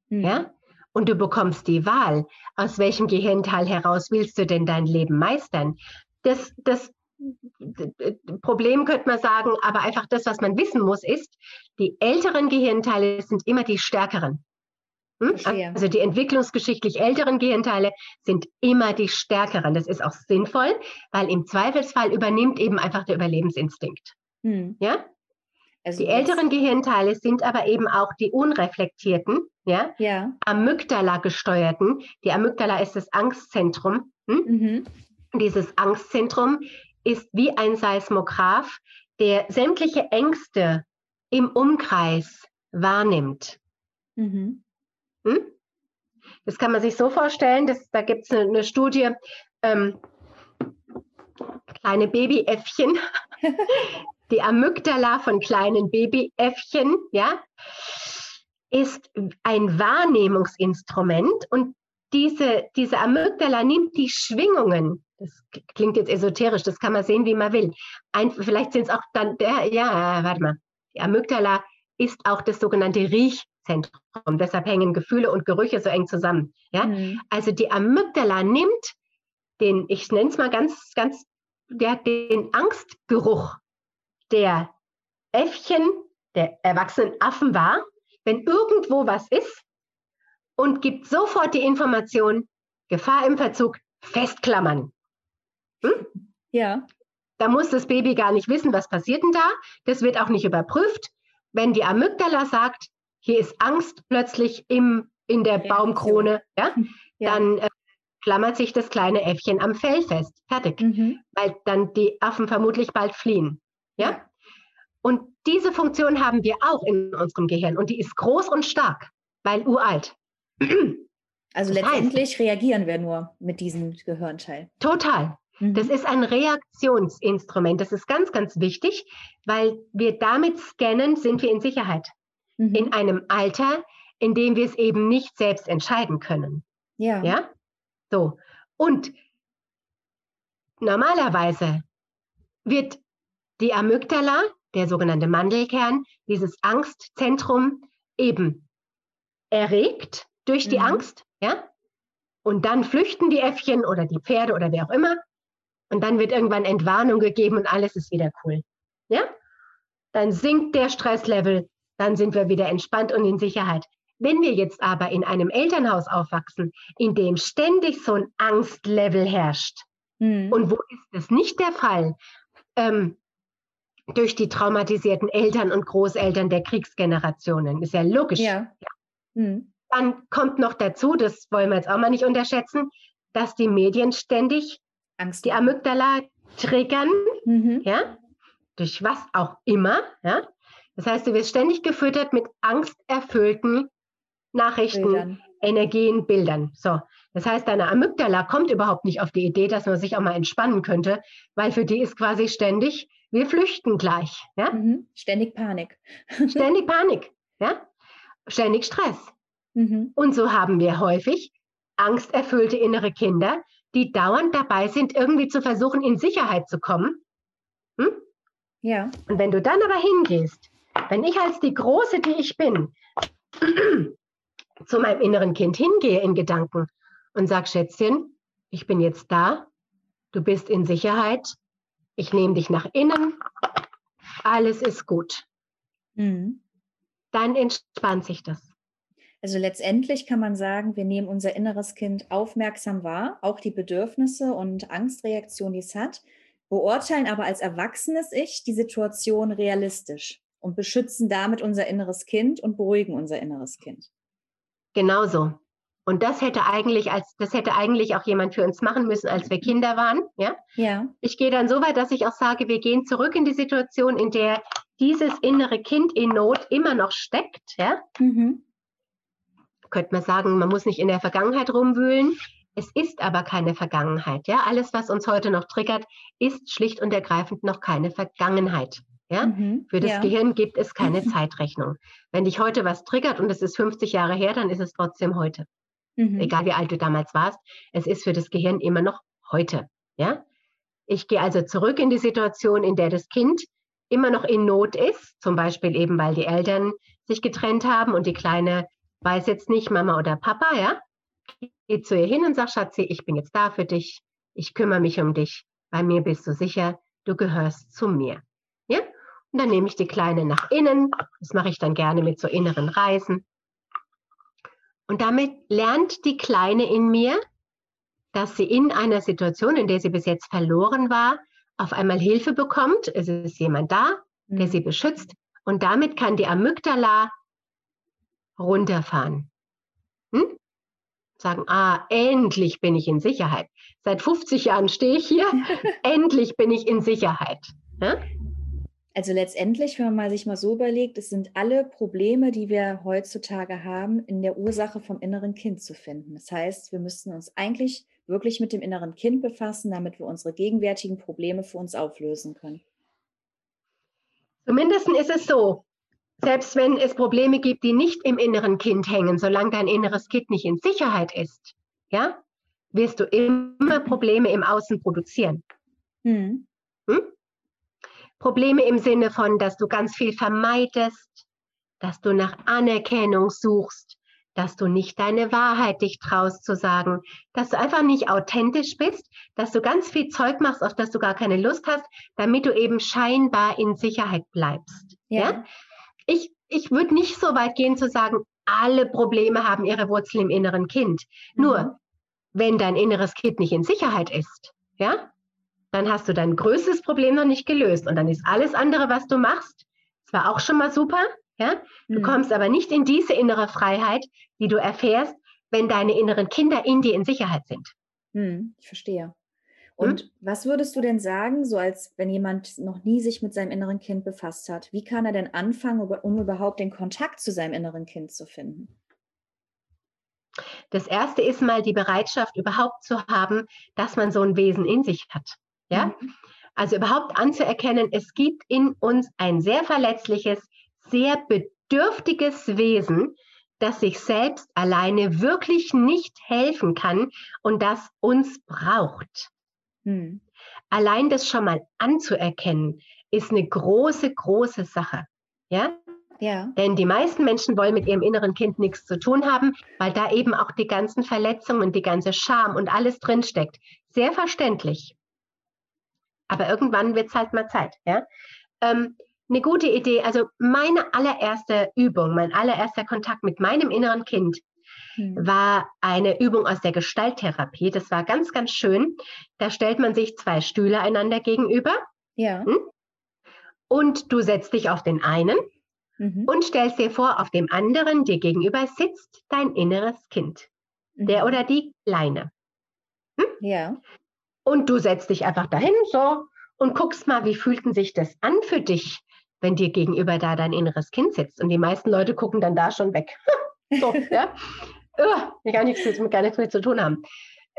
[SPEAKER 2] Mhm. Ja? Und du bekommst die Wahl, aus welchem Gehirnteil heraus willst du denn dein Leben meistern? Das, das Problem könnte man sagen, aber einfach das, was man wissen muss, ist, die älteren Gehirnteile sind immer die stärkeren. Hm? Also die entwicklungsgeschichtlich älteren Gehirnteile sind immer die stärkeren. Das ist auch sinnvoll, weil im Zweifelsfall übernimmt eben einfach der Überlebensinstinkt. Hm. Ja? Also die älteren Gehirnteile sind aber eben auch die unreflektierten, ja, ja. Amygdala gesteuerten. Die Amygdala ist das Angstzentrum. Hm? Mhm. Dieses Angstzentrum ist wie ein Seismograph, der sämtliche Ängste im Umkreis wahrnimmt. Mhm. Hm? Das kann man sich so vorstellen, dass, da gibt es eine, eine, Studie, ähm, kleine Babyäffchen, die Amygdala von kleinen Babyäffchen, ja, ist ein Wahrnehmungsinstrument und diese, diese Amygdala nimmt die Schwingungen, das klingt jetzt esoterisch, das kann man sehen, wie man will. Ein, vielleicht sind es auch dann, der, ja, warte mal, die Amygdala ist auch das sogenannte Riechzentrum. Deshalb hängen Gefühle und Gerüche so eng zusammen. Ja? Mhm. Also die Amygdala nimmt den, ich nenne es mal ganz, ganz, der, den Angstgeruch der Äffchen, der erwachsenen Affen wahr, wenn irgendwo was ist und gibt sofort die Information, Gefahr im Verzug, festklammern. Hm? Ja. Da muss das Baby gar nicht wissen, was passiert denn da. Das wird auch nicht überprüft. Wenn die Amygdala sagt, hier ist Angst plötzlich im, in der Baumkrone, ja, ja. dann äh, klammert sich das kleine Äffchen am Fell fest. Fertig. Mhm. Weil dann die Affen vermutlich bald fliehen. Ja? Und diese Funktion haben wir auch in unserem Gehirn und die ist groß und stark, weil uralt.
[SPEAKER 1] Also das letztendlich heißt, reagieren wir nur mit diesem Gehirnteil.
[SPEAKER 2] Total. Mhm. Das ist ein Reaktionsinstrument. Das ist ganz, ganz wichtig, weil wir damit scannen, sind wir in Sicherheit. Mhm. In einem Alter, in dem wir es eben nicht selbst entscheiden können. Ja. Ja? So. Und normalerweise wird die Amygdala, der sogenannte Mandelkern, dieses Angstzentrum eben erregt durch die mhm. Angst, ja? Und dann flüchten die Äffchen oder die Pferde oder wer auch immer. Und dann wird irgendwann Entwarnung gegeben und alles ist wieder cool. Ja? Dann sinkt der Stresslevel, dann sind wir wieder entspannt und in Sicherheit. Wenn wir jetzt aber in einem Elternhaus aufwachsen, in dem ständig so ein Angstlevel herrscht, mhm. und wo ist das nicht der Fall? Ähm, durch die traumatisierten Eltern und Großeltern der Kriegsgenerationen. Ist ja logisch. Ja. ja. Mhm. Dann kommt noch dazu, das wollen wir jetzt auch mal nicht unterschätzen, dass die Medien ständig Angst. die Amygdala triggern, mhm. ja, durch was auch immer, ja. Das heißt, du wirst ständig gefüttert mit angsterfüllten Nachrichten, Bildern. Energien, Bildern. So. Das heißt, deine Amygdala kommt überhaupt nicht auf die Idee, dass man sich auch mal entspannen könnte, weil für die ist quasi ständig, wir flüchten gleich. Ja?
[SPEAKER 1] Mhm. Ständig Panik.
[SPEAKER 2] ständig Panik. Ja? Ständig Stress. Mhm. Und so haben wir häufig angsterfüllte innere Kinder, die dauernd dabei sind, irgendwie zu versuchen, in Sicherheit zu kommen. Hm? Ja. Und wenn du dann aber hingehst, wenn ich als die Große, die ich bin, zu meinem inneren Kind hingehe in Gedanken und sage, Schätzchen, ich bin jetzt da, du bist in Sicherheit, ich nehme dich nach innen, alles ist gut. Mhm. Dann entspannt sich das.
[SPEAKER 1] Also letztendlich kann man sagen, wir nehmen unser inneres Kind aufmerksam wahr, auch die Bedürfnisse und Angstreaktionen, die es hat, beurteilen aber als erwachsenes Ich die Situation realistisch und beschützen damit unser inneres Kind und beruhigen unser inneres Kind.
[SPEAKER 2] Genauso. Und das hätte eigentlich als das hätte eigentlich auch jemand für uns machen müssen, als wir Kinder waren. Ja. ja. Ich gehe dann so weit, dass ich auch sage, wir gehen zurück in die Situation, in der dieses innere Kind in Not immer noch steckt. Ja. Mhm könnte man sagen, man muss nicht in der Vergangenheit rumwühlen. Es ist aber keine Vergangenheit. Ja? Alles, was uns heute noch triggert, ist schlicht und ergreifend noch keine Vergangenheit. Ja? Mhm, Für das ja. Gehirn gibt es keine Zeitrechnung. Wenn dich heute was triggert und es ist 50 Jahre her, dann ist es trotzdem heute. Mhm. Egal wie alt du damals warst, es ist für das Gehirn immer noch heute. Ja? Ich gehe also zurück in die Situation, in der das Kind immer noch in Not ist, zum Beispiel eben, weil die Eltern sich getrennt haben und die Kleine weiß jetzt nicht, Mama oder Papa, ja? Geht zu ihr hin und sagt, Schatzi, ich bin jetzt da für dich, ich kümmere mich um dich, bei mir bist du sicher, du gehörst zu mir. Und dann nehme ich die Kleine nach innen, das mache ich dann gerne mit so inneren Reisen. Und damit lernt die Kleine in mir, dass sie in einer Situation, in der sie bis jetzt verloren war, auf einmal Hilfe bekommt. Es ist jemand da, der sie mhm. beschützt. Und damit kann die Amygdala runterfahren. Hm? Sagen, ah, endlich bin ich in Sicherheit. Seit 50 Jahren stehe ich hier, endlich bin ich in Sicherheit. Ja?
[SPEAKER 1] Also letztendlich, wenn man mal sich mal so überlegt, es sind alle Probleme, die wir heutzutage haben, in der Ursache vom inneren Kind zu finden. Das heißt, wir müssten uns eigentlich wirklich mit dem inneren Kind befassen, damit wir unsere gegenwärtigen Probleme für uns auflösen können.
[SPEAKER 2] Zumindest ist es so, selbst wenn es Probleme gibt, die nicht im inneren Kind hängen, solange dein inneres Kind nicht in Sicherheit ist, ja, wirst du immer Probleme im Außen produzieren. Mhm. Hm? Probleme im Sinne von, dass du ganz viel vermeidest, dass du nach Anerkennung suchst, dass du nicht deine Wahrheit dich traust zu sagen, dass du einfach nicht authentisch bist, dass du ganz viel Zeug machst, auf das du gar keine Lust hast, damit du eben scheinbar in Sicherheit bleibst. Ja. ja? Ich, ich würde nicht so weit gehen zu sagen, alle Probleme haben ihre Wurzel im inneren Kind. Mhm. Nur, wenn dein inneres Kind nicht in Sicherheit ist, ja, dann hast du dein größtes Problem noch nicht gelöst. Und dann ist alles andere, was du machst, zwar auch schon mal super, ja, du mhm. kommst aber nicht in diese innere Freiheit, die du erfährst, wenn deine inneren Kinder in dir in Sicherheit sind.
[SPEAKER 1] Mhm, ich verstehe. Hm? Und hm? was würdest du denn sagen, so als wenn jemand noch nie sich mit seinem inneren Kind befasst hat, wie kann er denn anfangen, um überhaupt den Kontakt zu seinem inneren Kind zu finden?
[SPEAKER 2] Das erste ist mal die Bereitschaft überhaupt zu haben, dass man so ein Wesen in sich hat. Ja? Mhm. Also überhaupt anzuerkennen, es gibt in uns ein sehr verletzliches, sehr bedürftiges Wesen, das sich selbst alleine wirklich nicht helfen kann und das uns braucht. Mhm. Allein das schon mal anzuerkennen, ist eine große, große Sache. Ja? Ja. Denn die meisten Menschen wollen mit ihrem inneren Kind nichts zu tun haben, weil da eben auch die ganzen Verletzungen, die ganze Scham und alles drinsteckt. Sehr verständlich. Aber irgendwann wird es halt mal Zeit. Ja? Ähm, eine gute Idee, also meine allererste Übung, mein allererster Kontakt mit meinem inneren Kind hm. war eine Übung aus der Gestalttherapie. Das war ganz, ganz schön. Da stellt man sich zwei Stühle einander gegenüber. Ja. Hm? Und du setzt dich auf den einen mhm. und stellst dir vor, auf dem anderen dir gegenüber sitzt dein inneres Kind. Mhm. Der oder die Kleine. Hm? Ja. Und du setzt dich einfach dahin so und guckst mal, wie fühlten sich das an für dich, wenn dir gegenüber da dein inneres Kind sitzt. Und die meisten Leute gucken dann da schon weg. so, ja. Uh, gar nichts, gar nichts mit zu tun haben.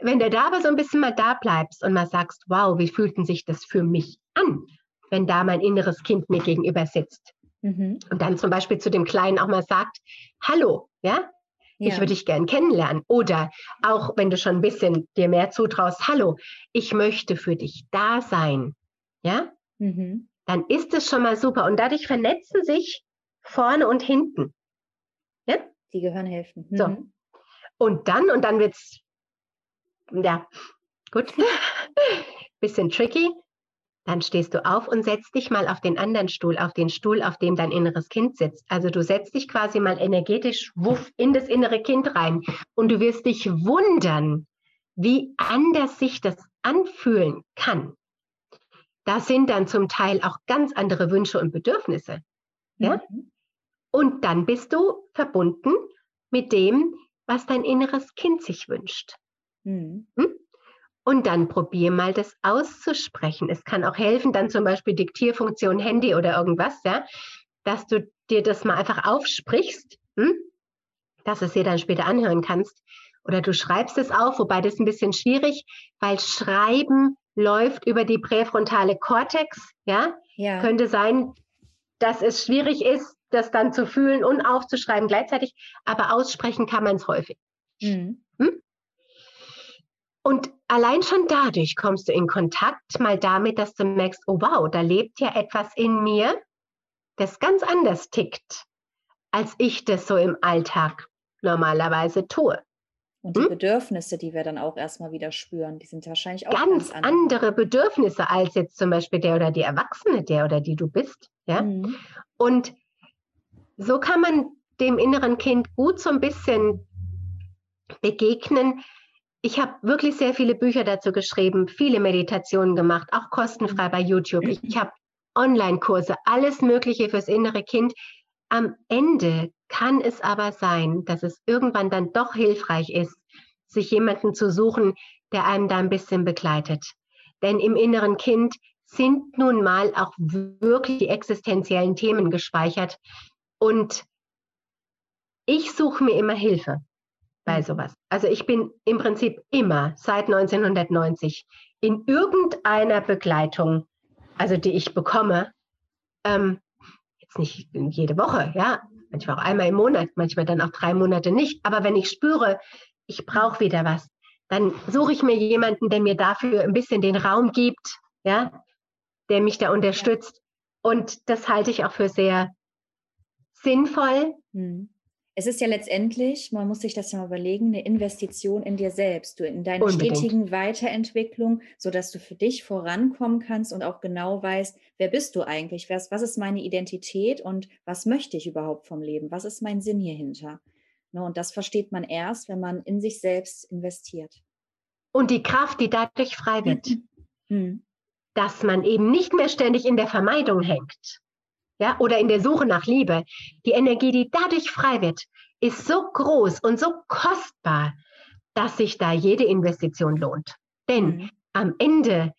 [SPEAKER 2] Wenn du da aber so ein bisschen mal da bleibst und mal sagst, wow, wie fühlten sich das für mich an, wenn da mein inneres Kind mir gegenüber sitzt. Mhm. Und dann zum Beispiel zu dem Kleinen auch mal sagt, hallo, ja, ja. Ich würde dich gern kennenlernen. Oder auch wenn du schon ein bisschen dir mehr zutraust, hallo, ich möchte für dich da sein. Ja? Mhm. Dann ist es schon mal super. Und dadurch vernetzen sich vorne und hinten.
[SPEAKER 1] Ja? Die Gehirnhälften. Mhm.
[SPEAKER 2] So. Und dann, und dann wird es, ja, gut, bisschen tricky. Dann stehst du auf und setzt dich mal auf den anderen Stuhl, auf den Stuhl, auf dem dein inneres Kind sitzt. Also du setzt dich quasi mal energetisch wuff in das innere Kind rein und du wirst dich wundern, wie anders sich das anfühlen kann. Da sind dann zum Teil auch ganz andere Wünsche und Bedürfnisse. Ja? Mhm. Und dann bist du verbunden mit dem, was dein inneres Kind sich wünscht. Mhm. Hm? Und dann probier mal das auszusprechen. Es kann auch helfen, dann zum Beispiel Diktierfunktion Handy oder irgendwas, ja, dass du dir das mal einfach aufsprichst, hm? dass es dir dann später anhören kannst. Oder du schreibst es auf, wobei das ein bisschen schwierig, weil Schreiben läuft über die präfrontale Kortex, ja. Ja. Könnte sein, dass es schwierig ist, das dann zu fühlen und aufzuschreiben gleichzeitig, aber aussprechen kann man es häufig. Mhm. Hm? Und allein schon dadurch kommst du in Kontakt mal damit, dass du merkst, oh wow, da lebt ja etwas in mir, das ganz anders tickt, als ich das so im Alltag normalerweise tue.
[SPEAKER 1] Und die hm? Bedürfnisse, die wir dann auch erstmal wieder spüren, die sind wahrscheinlich auch
[SPEAKER 2] ganz, ganz andere. Bedürfnisse als jetzt zum Beispiel der oder die Erwachsene, der oder die du bist. Ja? Mhm. Und so kann man dem inneren Kind gut so ein bisschen begegnen. Ich habe wirklich sehr viele Bücher dazu geschrieben, viele Meditationen gemacht, auch kostenfrei bei YouTube. Ich, ich habe Online-Kurse, alles Mögliche fürs innere Kind. Am Ende kann es aber sein, dass es irgendwann dann doch hilfreich ist, sich jemanden zu suchen, der einem da ein bisschen begleitet. Denn im inneren Kind sind nun mal auch wirklich die existenziellen Themen gespeichert. Und ich suche mir immer Hilfe bei sowas. Also ich bin im Prinzip immer seit 1990 in irgendeiner Begleitung, also die ich bekomme, ähm, jetzt nicht jede Woche, ja, manchmal auch einmal im Monat, manchmal dann auch drei Monate nicht. Aber wenn ich spüre, ich brauche wieder was, dann suche ich mir jemanden, der mir dafür ein bisschen den Raum gibt, ja, der mich da unterstützt. Und das halte ich auch für sehr sinnvoll.
[SPEAKER 1] Hm. Es ist ja letztendlich, man muss sich das ja mal überlegen, eine Investition in dir selbst, du in deine Unbedingt. stetigen Weiterentwicklung, sodass du für dich vorankommen kannst und auch genau weißt, wer bist du eigentlich, was, was ist meine Identität und was möchte ich überhaupt vom Leben, was ist mein Sinn hierhinter. Ne, und das versteht man erst, wenn man in sich selbst investiert.
[SPEAKER 2] Und die Kraft, die dadurch frei wird, mhm. dass man eben nicht mehr ständig in der Vermeidung hängt, ja, oder in der Suche nach Liebe, die Energie, die dadurch frei wird, ist so groß und so kostbar, dass sich da jede Investition lohnt. Denn mhm. am Ende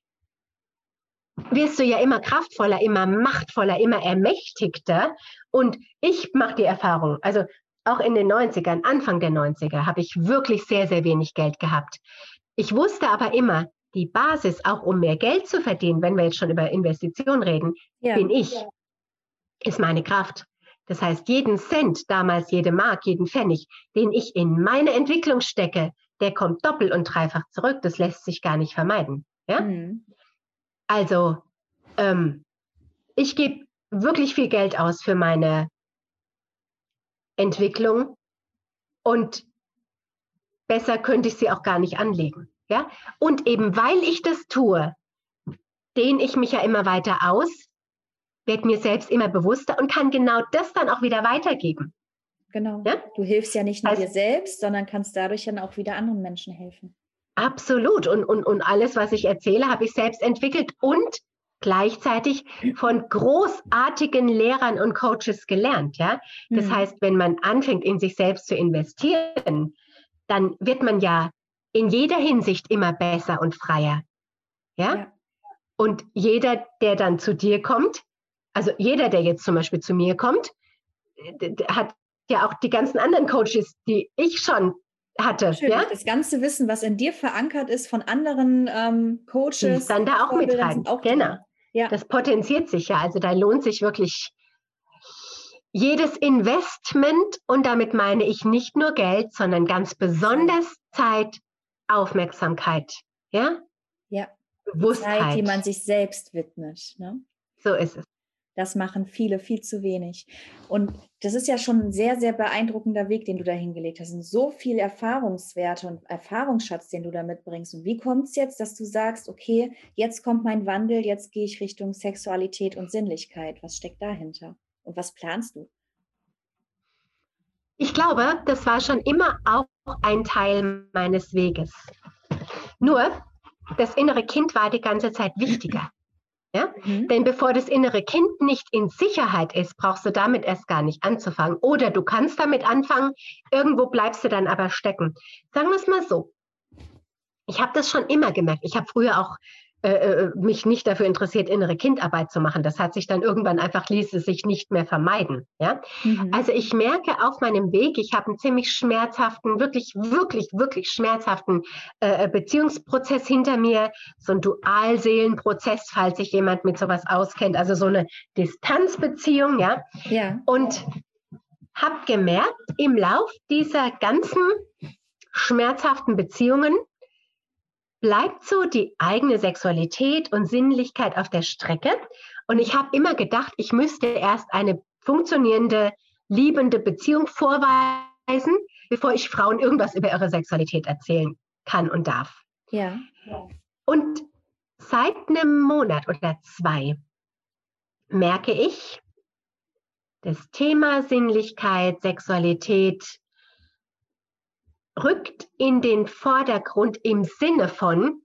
[SPEAKER 2] wirst du ja immer kraftvoller, immer machtvoller, immer ermächtigter. Und ich mache die Erfahrung, also auch in den 90ern, Anfang der 90er, habe ich wirklich sehr, sehr wenig Geld gehabt. Ich wusste aber immer, die Basis, auch um mehr Geld zu verdienen, wenn wir jetzt schon über Investitionen reden, ja. bin ich. Ja ist meine Kraft. Das heißt, jeden Cent, damals jede Mark, jeden Pfennig, den ich in meine Entwicklung stecke, der kommt doppelt und dreifach zurück. Das lässt sich gar nicht vermeiden. Ja? Mhm. Also, ähm, ich gebe wirklich viel Geld aus für meine Entwicklung und besser könnte ich sie auch gar nicht anlegen. Ja? Und eben weil ich das tue, dehne ich mich ja immer weiter aus werde mir selbst immer bewusster und kann genau das dann auch wieder weitergeben.
[SPEAKER 1] Genau. Ja? Du hilfst ja nicht nur also, dir selbst, sondern kannst dadurch dann auch wieder anderen Menschen helfen.
[SPEAKER 2] Absolut. Und, und, und alles, was ich erzähle, habe ich selbst entwickelt und gleichzeitig von großartigen Lehrern und Coaches gelernt. Ja? Das mhm. heißt, wenn man anfängt, in sich selbst zu investieren, dann wird man ja in jeder Hinsicht immer besser und freier. Ja? ja. Und jeder, der dann zu dir kommt, also jeder, der jetzt zum Beispiel zu mir kommt, hat ja auch die ganzen anderen Coaches, die ich schon hatte.
[SPEAKER 1] Schön, ja? Das ganze Wissen, was in dir verankert ist von anderen ähm, Coaches.
[SPEAKER 2] Ist dann da auch mit rein. Auch genau. Ja. Das potenziert sich ja. Also da lohnt sich wirklich jedes Investment und damit meine ich nicht nur Geld, sondern ganz besonders Zeit, Aufmerksamkeit. Ja?
[SPEAKER 1] Ja. Bewusstheit. Zeit, die man sich selbst widmet. Ne?
[SPEAKER 2] So ist es.
[SPEAKER 1] Das machen viele viel zu wenig. Und das ist ja schon ein sehr, sehr beeindruckender Weg, den du da hingelegt hast. Und so viel Erfahrungswerte und Erfahrungsschatz, den du da mitbringst. Und wie kommt es jetzt, dass du sagst, okay, jetzt kommt mein Wandel, jetzt gehe ich Richtung Sexualität und Sinnlichkeit. Was steckt dahinter? Und was planst du?
[SPEAKER 2] Ich glaube, das war schon immer auch ein Teil meines Weges. Nur, das innere Kind war die ganze Zeit wichtiger. Ja? Mhm. Denn bevor das innere Kind nicht in Sicherheit ist, brauchst du damit erst gar nicht anzufangen. Oder du kannst damit anfangen, irgendwo bleibst du dann aber stecken. Sagen wir es mal so. Ich habe das schon immer gemerkt. Ich habe früher auch äh, äh, mich nicht dafür interessiert, innere Kindarbeit zu machen. Das hat sich dann irgendwann einfach, ließ es sich nicht mehr vermeiden. Ja? Mhm. Also ich merke auf meinem Weg, ich habe einen ziemlich schmerzhaften, wirklich, wirklich, wirklich schmerzhaften äh, äh, Beziehungsprozess hinter mir, so ein Dualseelenprozess, falls sich jemand mit sowas auskennt, also so eine Distanzbeziehung, ja.
[SPEAKER 1] ja.
[SPEAKER 2] Und habe gemerkt, im Lauf dieser ganzen schmerzhaften Beziehungen bleibt so die eigene Sexualität und Sinnlichkeit auf der Strecke. Und ich habe immer gedacht, ich müsste erst eine funktionierende, liebende Beziehung vorweisen, bevor ich Frauen irgendwas über ihre Sexualität erzählen kann und darf.
[SPEAKER 1] Ja.
[SPEAKER 2] Und seit einem Monat oder zwei merke ich, das Thema Sinnlichkeit, Sexualität rückt in den Vordergrund im Sinne von,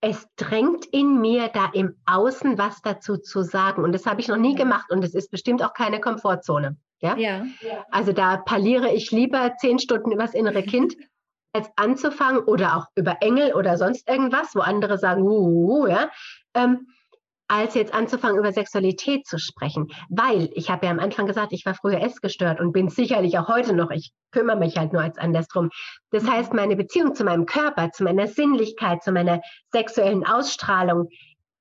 [SPEAKER 2] es drängt in mir da im Außen was dazu zu sagen. Und das habe ich noch nie gemacht und es ist bestimmt auch keine Komfortzone. Ja?
[SPEAKER 1] ja?
[SPEAKER 2] Also da parliere ich lieber zehn Stunden übers innere Kind, als anzufangen oder auch über Engel oder sonst irgendwas, wo andere sagen, uh, uh, uh ja. Ähm, als jetzt anzufangen, über Sexualität zu sprechen. Weil, ich habe ja am Anfang gesagt, ich war früher essgestört und bin sicherlich auch heute noch. Ich kümmere mich halt nur als andersrum. Das heißt, meine Beziehung zu meinem Körper, zu meiner Sinnlichkeit, zu meiner sexuellen Ausstrahlung,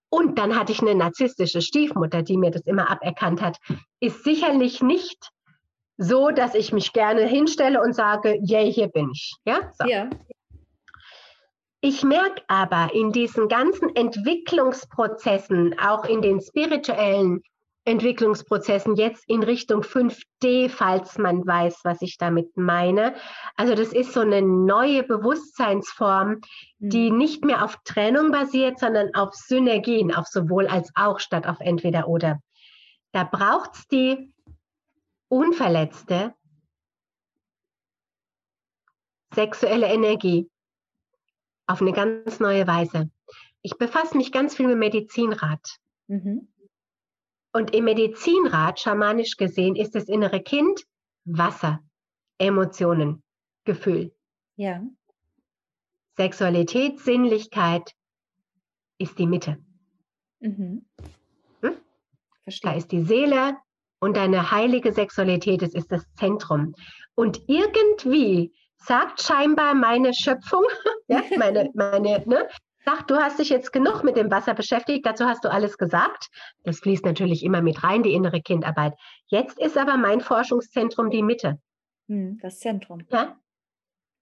[SPEAKER 2] und dann hatte ich eine narzisstische Stiefmutter, die mir das immer aberkannt hat, ist sicherlich nicht so, dass ich mich gerne hinstelle und sage, yay, hier bin ich. Ja?
[SPEAKER 1] So. ja.
[SPEAKER 2] Ich merke aber in diesen ganzen Entwicklungsprozessen, auch in den spirituellen Entwicklungsprozessen, jetzt in Richtung 5D, falls man weiß, was ich damit meine. Also das ist so eine neue Bewusstseinsform, die mhm. nicht mehr auf Trennung basiert, sondern auf Synergien, auf sowohl als auch statt auf entweder oder. Da braucht es die unverletzte sexuelle Energie auf eine ganz neue Weise. Ich befasse mich ganz viel mit Medizinrat. Mhm. Und im Medizinrat, schamanisch gesehen, ist das innere Kind Wasser, Emotionen, Gefühl.
[SPEAKER 1] Ja.
[SPEAKER 2] Sexualität, Sinnlichkeit ist die Mitte.
[SPEAKER 1] Mhm.
[SPEAKER 2] Hm? Verstehe. Da ist die Seele und deine heilige Sexualität, das ist das Zentrum. Und irgendwie sagt scheinbar meine Schöpfung, ja, meine, meine, ne, sagt, du hast dich jetzt genug mit dem Wasser beschäftigt, dazu hast du alles gesagt. Das fließt natürlich immer mit rein, die innere Kindarbeit. Jetzt ist aber mein Forschungszentrum die Mitte.
[SPEAKER 1] Hm, das Zentrum.
[SPEAKER 2] Ja?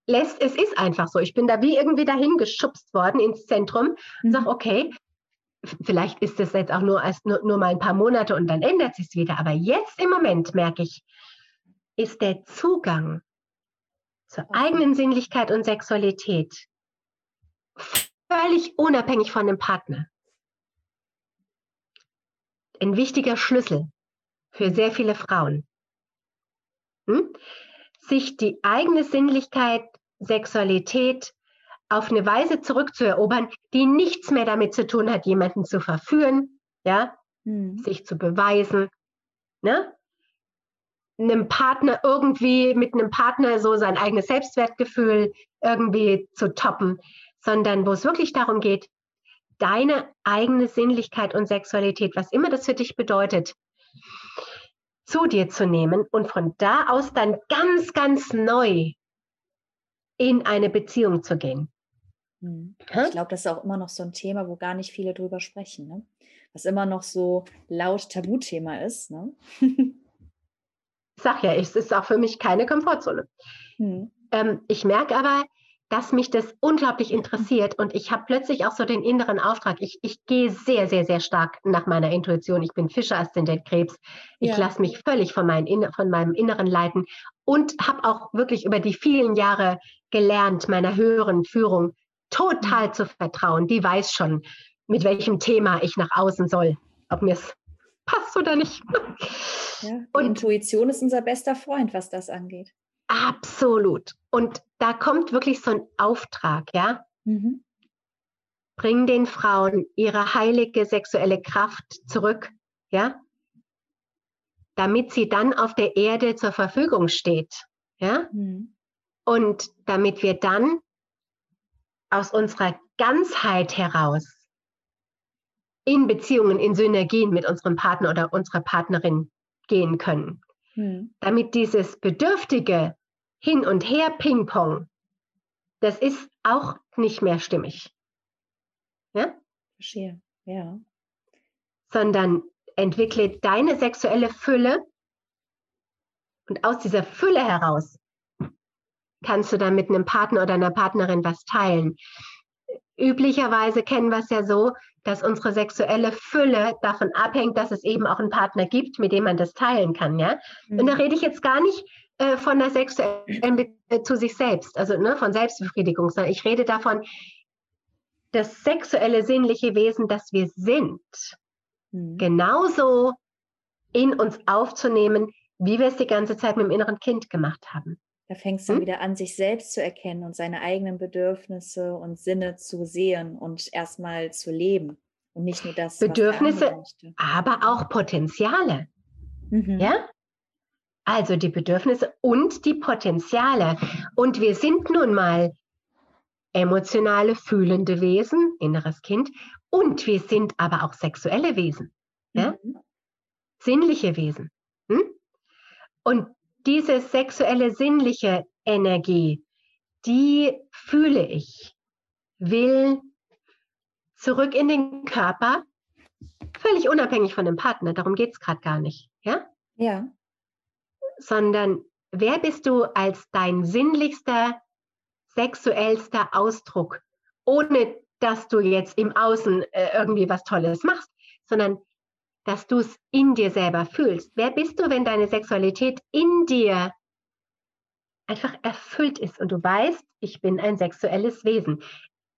[SPEAKER 2] Lässt, es ist einfach so. Ich bin da wie irgendwie dahin geschubst worden ins Zentrum und mhm. sage, okay, vielleicht ist das jetzt auch nur, als, nur, nur mal ein paar Monate und dann ändert sich es wieder. Aber jetzt im Moment merke ich, ist der Zugang zur eigenen Sinnlichkeit und Sexualität, völlig unabhängig von dem Partner. Ein wichtiger Schlüssel für sehr viele Frauen. Hm? Sich die eigene Sinnlichkeit, Sexualität auf eine Weise zurückzuerobern, die nichts mehr damit zu tun hat, jemanden zu verführen, ja, hm. sich zu beweisen, ne? Einem Partner irgendwie mit einem Partner so sein eigenes Selbstwertgefühl irgendwie zu toppen, sondern wo es wirklich darum geht, deine eigene Sinnlichkeit und Sexualität, was immer das für dich bedeutet, zu dir zu nehmen und von da aus dann ganz, ganz neu in eine Beziehung zu gehen.
[SPEAKER 1] Hm. Ich glaube, das ist auch immer noch so ein Thema, wo gar nicht viele drüber sprechen, ne? was immer noch so laut Tabuthema ist. Ne?
[SPEAKER 2] sag ja, es ist auch für mich keine Komfortzone. Hm. Ähm, ich merke aber, dass mich das unglaublich interessiert und ich habe plötzlich auch so den inneren Auftrag. Ich, ich gehe sehr, sehr, sehr stark nach meiner Intuition. Ich bin Fischer-Aszendent Krebs. Ich ja. lasse mich völlig von, mein, von meinem Inneren leiten und habe auch wirklich über die vielen Jahre gelernt, meiner höheren Führung total mhm. zu vertrauen. Die weiß schon, mit welchem Thema ich nach außen soll. Ob mir es passt oder nicht.
[SPEAKER 1] Ja, und Intuition ist unser bester Freund, was das angeht.
[SPEAKER 2] Absolut. Und da kommt wirklich so ein Auftrag, ja. Mhm. Bring den Frauen ihre heilige sexuelle Kraft zurück, ja, damit sie dann auf der Erde zur Verfügung steht, ja. Mhm. Und damit wir dann aus unserer Ganzheit heraus in Beziehungen, in Synergien mit unserem Partner oder unserer Partnerin gehen können. Hm. Damit dieses bedürftige Hin- und Her-Ping-Pong, das ist auch nicht mehr stimmig.
[SPEAKER 1] Ja? Verstehe, ja.
[SPEAKER 2] Sondern entwickle deine sexuelle Fülle und aus dieser Fülle heraus kannst du dann mit einem Partner oder einer Partnerin was teilen. Üblicherweise kennen wir es ja so, dass unsere sexuelle Fülle davon abhängt, dass es eben auch einen Partner gibt, mit dem man das teilen kann, ja. Mhm. Und da rede ich jetzt gar nicht äh, von der sexuellen äh, zu sich selbst, also ne, von Selbstbefriedigung, sondern ich rede davon, das sexuelle sinnliche Wesen, das wir sind, mhm. genauso in uns aufzunehmen, wie wir es die ganze Zeit mit dem inneren Kind gemacht haben.
[SPEAKER 1] Da fängst du hm? wieder an, sich selbst zu erkennen und seine eigenen Bedürfnisse und Sinne zu sehen und erstmal zu leben. Und nicht nur das.
[SPEAKER 2] Bedürfnisse, aber auch Potenziale. Mhm. Ja? Also die Bedürfnisse und die Potenziale. Und wir sind nun mal emotionale, fühlende Wesen, inneres Kind. Und wir sind aber auch sexuelle Wesen. Ja? Mhm. Sinnliche Wesen. Hm? Und diese sexuelle, sinnliche Energie, die fühle ich, will zurück in den Körper, völlig unabhängig von dem Partner, darum geht es gerade gar nicht, ja?
[SPEAKER 1] Ja.
[SPEAKER 2] Sondern wer bist du als dein sinnlichster, sexuellster Ausdruck, ohne dass du jetzt im Außen äh, irgendwie was Tolles machst, sondern dass du es in dir selber fühlst. Wer bist du, wenn deine Sexualität in dir einfach erfüllt ist und du weißt, ich bin ein sexuelles Wesen.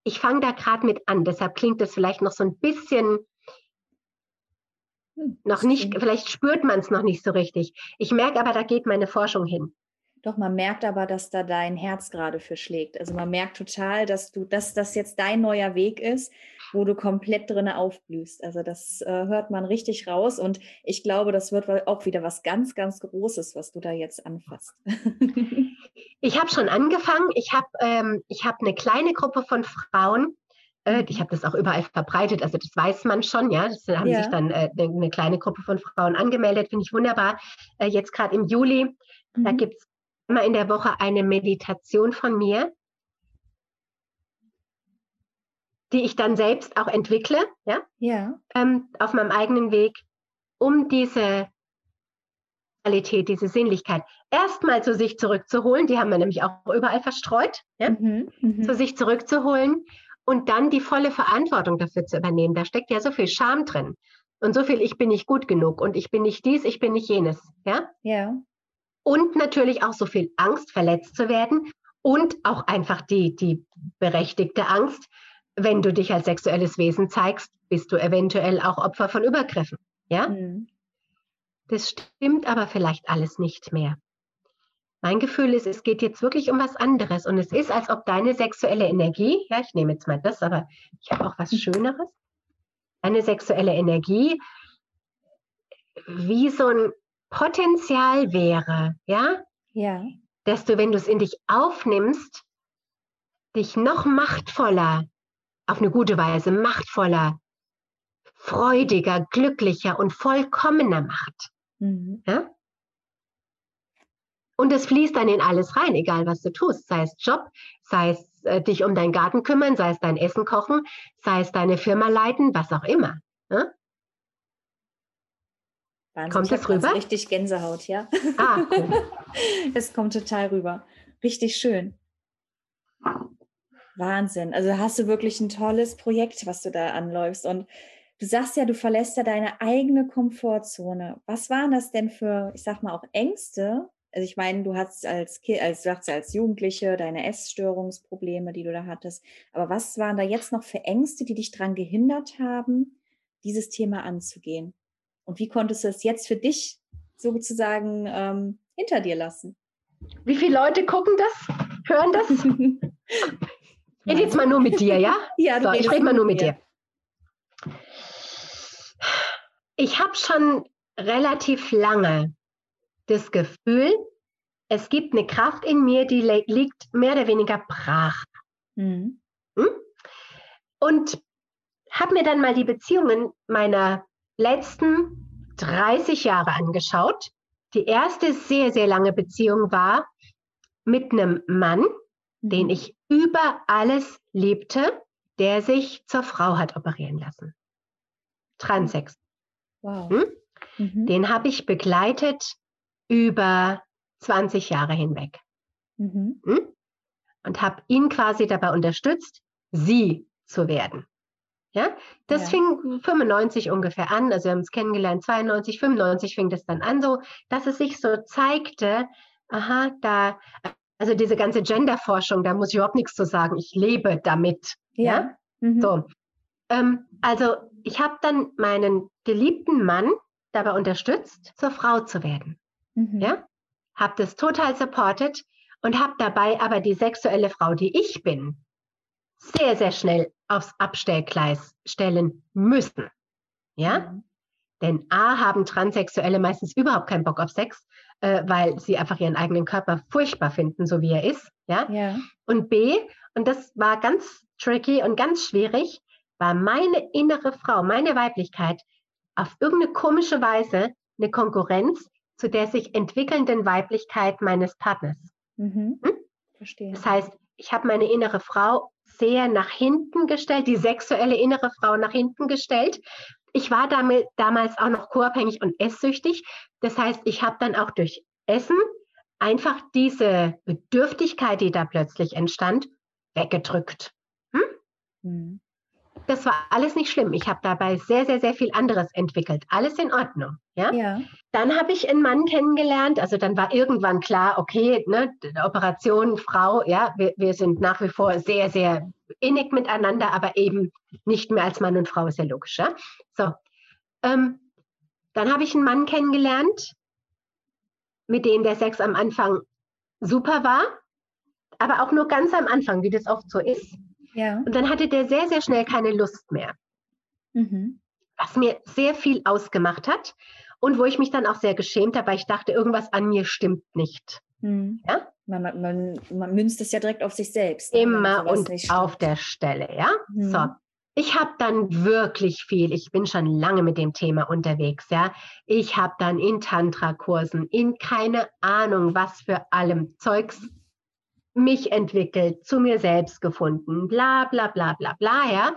[SPEAKER 2] Ich fange da gerade mit an, deshalb klingt das vielleicht noch so ein bisschen hm, noch nicht, vielleicht spürt man es noch nicht so richtig. Ich merke aber, da geht meine Forschung hin.
[SPEAKER 1] Doch, man merkt aber, dass da dein Herz gerade für schlägt. Also man merkt total, dass du, dass das jetzt dein neuer Weg ist, wo du komplett drin aufblühst. Also das äh, hört man richtig raus und ich glaube, das wird auch wieder was ganz, ganz Großes, was du da jetzt anfasst.
[SPEAKER 2] ich habe schon angefangen. Ich habe ähm, hab eine kleine Gruppe von Frauen, äh, ich habe das auch überall verbreitet, also das weiß man schon, ja. Das haben ja. sich dann äh, eine kleine Gruppe von Frauen angemeldet, finde ich wunderbar. Äh, jetzt gerade im Juli, mhm. da gibt es immer in der Woche eine Meditation von mir, die ich dann selbst auch entwickle, ja,
[SPEAKER 1] ja.
[SPEAKER 2] Ähm, auf meinem eigenen Weg, um diese Qualität, diese Sinnlichkeit erstmal zu sich zurückzuholen. Die haben wir nämlich auch überall verstreut, ja? Mhm, mh. zu sich zurückzuholen und dann die volle Verantwortung dafür zu übernehmen. Da steckt ja so viel Scham drin und so viel, ich bin nicht gut genug und ich bin nicht dies, ich bin nicht jenes, ja.
[SPEAKER 1] Ja
[SPEAKER 2] und natürlich auch so viel Angst, verletzt zu werden und auch einfach die, die berechtigte Angst, wenn du dich als sexuelles Wesen zeigst, bist du eventuell auch Opfer von Übergriffen. Ja? Mhm. Das stimmt aber vielleicht alles nicht mehr. Mein Gefühl ist, es geht jetzt wirklich um was anderes und es ist, als ob deine sexuelle Energie, ja, ich nehme jetzt mal das, aber ich habe auch was Schöneres, deine sexuelle Energie wie so ein Potenzial wäre, ja?
[SPEAKER 1] Ja.
[SPEAKER 2] Dass du, wenn du es in dich aufnimmst, dich noch machtvoller, auf eine gute Weise, machtvoller, freudiger, glücklicher und vollkommener macht. Mhm. Ja? Und es fließt dann in alles rein, egal was du tust, sei es Job, sei es äh, dich um deinen Garten kümmern, sei es dein Essen kochen, sei es deine Firma leiten, was auch immer. Ja?
[SPEAKER 1] Wahnsinn. Kommt das rüber? Richtig Gänsehaut, ja. Ah, cool. es kommt total rüber. Richtig schön. Wahnsinn. Also hast du wirklich ein tolles Projekt, was du da anläufst. Und du sagst ja, du verlässt ja deine eigene Komfortzone. Was waren das denn für, ich sag mal, auch Ängste? Also ich meine, du hast als Kind, als du sagst als Jugendliche deine Essstörungsprobleme, die du da hattest. Aber was waren da jetzt noch für Ängste, die dich daran gehindert haben, dieses Thema anzugehen? Und wie konntest du es jetzt für dich sozusagen ähm, hinter dir lassen?
[SPEAKER 2] Wie viele Leute gucken das, hören das? ich rede jetzt mal nur mit dir, ja?
[SPEAKER 1] Ja,
[SPEAKER 2] so, ich rede mal nur mit dir. dir. Ich habe schon relativ lange das Gefühl, es gibt eine Kraft in mir, die liegt mehr oder weniger brach. Mhm. Hm? und habe mir dann mal die Beziehungen meiner letzten 30 Jahre angeschaut. Die erste sehr, sehr lange Beziehung war mit einem Mann, den mhm. ich über alles liebte, der sich zur Frau hat operieren lassen. Transex. Wow. Hm? Mhm. Den habe ich begleitet über 20 Jahre hinweg. Mhm. Hm? Und habe ihn quasi dabei unterstützt, sie zu werden. Ja, das ja. fing 95 ungefähr an, also wir haben es kennengelernt, 92, 95 fing das dann an, so, dass es sich so zeigte, aha, da, also diese ganze Genderforschung, da muss ich überhaupt nichts zu sagen, ich lebe damit. Ja. ja? Mhm. So. Ähm, also ich habe dann meinen geliebten Mann dabei unterstützt, zur Frau zu werden. Mhm. Ja, habe das total supported und habe dabei aber die sexuelle Frau, die ich bin, sehr, sehr schnell aufs Abstellgleis stellen müssen. Ja? Mhm. Denn A haben Transsexuelle meistens überhaupt keinen Bock auf Sex, äh, weil sie einfach ihren eigenen Körper furchtbar finden, so wie er ist. Ja? ja? Und B, und das war ganz tricky und ganz schwierig, war meine innere Frau, meine Weiblichkeit auf irgendeine komische Weise eine Konkurrenz zu der sich entwickelnden Weiblichkeit meines Partners. Mhm. Hm? Verstehe. Das heißt, ich habe meine innere Frau sehr nach hinten gestellt, die sexuelle innere Frau nach hinten gestellt. Ich war damit, damals auch noch co-abhängig und esssüchtig. Das heißt, ich habe dann auch durch Essen einfach diese Bedürftigkeit, die da plötzlich entstand, weggedrückt. Hm? Mhm. Das war alles nicht schlimm. Ich habe dabei sehr, sehr, sehr viel anderes entwickelt. Alles in Ordnung. Ja. ja. Dann habe ich einen Mann kennengelernt. Also dann war irgendwann klar, okay, ne, Operation Frau, ja, wir, wir sind nach wie vor sehr, sehr innig miteinander, aber eben nicht mehr als Mann und Frau, ist ja logisch. Ja? So. Ähm, dann habe ich einen Mann kennengelernt, mit dem der Sex am Anfang super war, aber auch nur ganz am Anfang, wie das oft so ist. Ja. Und dann hatte der sehr, sehr schnell keine Lust mehr. Mhm. Was mir sehr viel ausgemacht hat und wo ich mich dann auch sehr geschämt habe, weil ich dachte, irgendwas an mir stimmt nicht. Mhm.
[SPEAKER 1] Ja? Man, man, man, münzt es ja direkt auf sich selbst.
[SPEAKER 2] Immer und auf der Stelle, ja. Mhm. So. Ich habe dann wirklich viel, ich bin schon lange mit dem Thema unterwegs, ja. Ich habe dann in Tantra-Kursen, in keine Ahnung was für allem Zeugs mich entwickelt, zu mir selbst gefunden, bla bla bla bla bla, ja.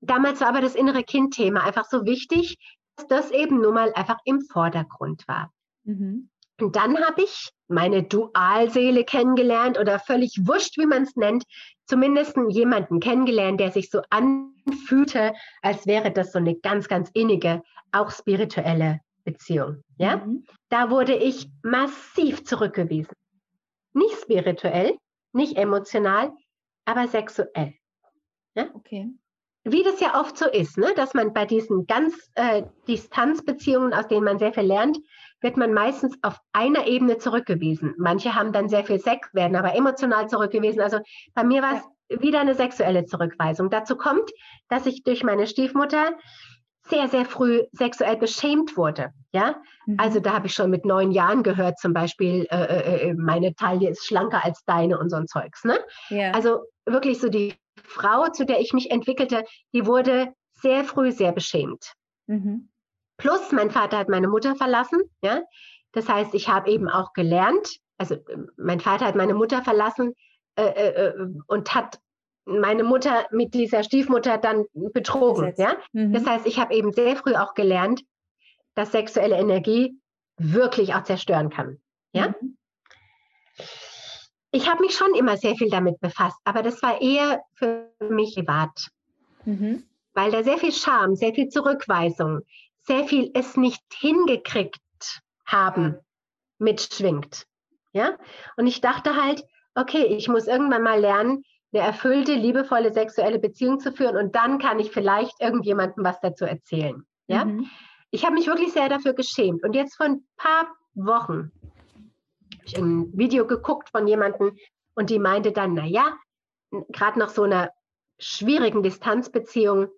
[SPEAKER 2] Damals war aber das innere Kind-Thema einfach so wichtig, dass das eben nun mal einfach im Vordergrund war. Mhm. Und dann habe ich meine Dualseele kennengelernt oder völlig wurscht, wie man es nennt, zumindest jemanden kennengelernt, der sich so anfühlte, als wäre das so eine ganz, ganz innige, auch spirituelle Beziehung. Ja? Mhm. Da wurde ich massiv zurückgewiesen. Nicht spirituell, nicht emotional, aber sexuell. Ja? Okay. Wie das ja oft so ist, ne? dass man bei diesen ganz äh, Distanzbeziehungen, aus denen man sehr viel lernt, wird man meistens auf einer Ebene zurückgewiesen. Manche haben dann sehr viel Sex, werden aber emotional zurückgewiesen. Also bei mir war es ja. wieder eine sexuelle Zurückweisung. Dazu kommt, dass ich durch meine Stiefmutter sehr, sehr früh sexuell beschämt wurde. Ja, mhm. also da habe ich schon mit neun Jahren gehört, zum Beispiel, äh, äh, äh, meine Taille ist schlanker als deine und so ein Zeugs. Ne? Ja. Also wirklich so die Frau, zu der ich mich entwickelte, die wurde sehr früh sehr beschämt. Mhm. Plus, mein Vater hat meine Mutter verlassen. Ja, das heißt, ich habe eben auch gelernt. Also mein Vater hat meine Mutter verlassen äh, äh, äh und hat meine Mutter mit dieser Stiefmutter dann betrogen. Ja? Mhm. Das heißt, ich habe eben sehr früh auch gelernt, dass sexuelle Energie wirklich auch zerstören kann. Ja? Mhm. Ich habe mich schon immer sehr viel damit befasst, aber das war eher für mich privat. Mhm. Weil da sehr viel Scham, sehr viel Zurückweisung, sehr viel es nicht hingekriegt haben mitschwingt. Ja? Und ich dachte halt, okay, ich muss irgendwann mal lernen, eine erfüllte, liebevolle sexuelle Beziehung zu führen und dann kann ich vielleicht irgendjemandem was dazu erzählen. Ja? Mhm. Ich habe mich wirklich sehr dafür geschämt. Und jetzt vor ein paar Wochen habe ich ein Video geguckt von jemandem und die meinte dann, naja, gerade nach so einer schwierigen Distanzbeziehung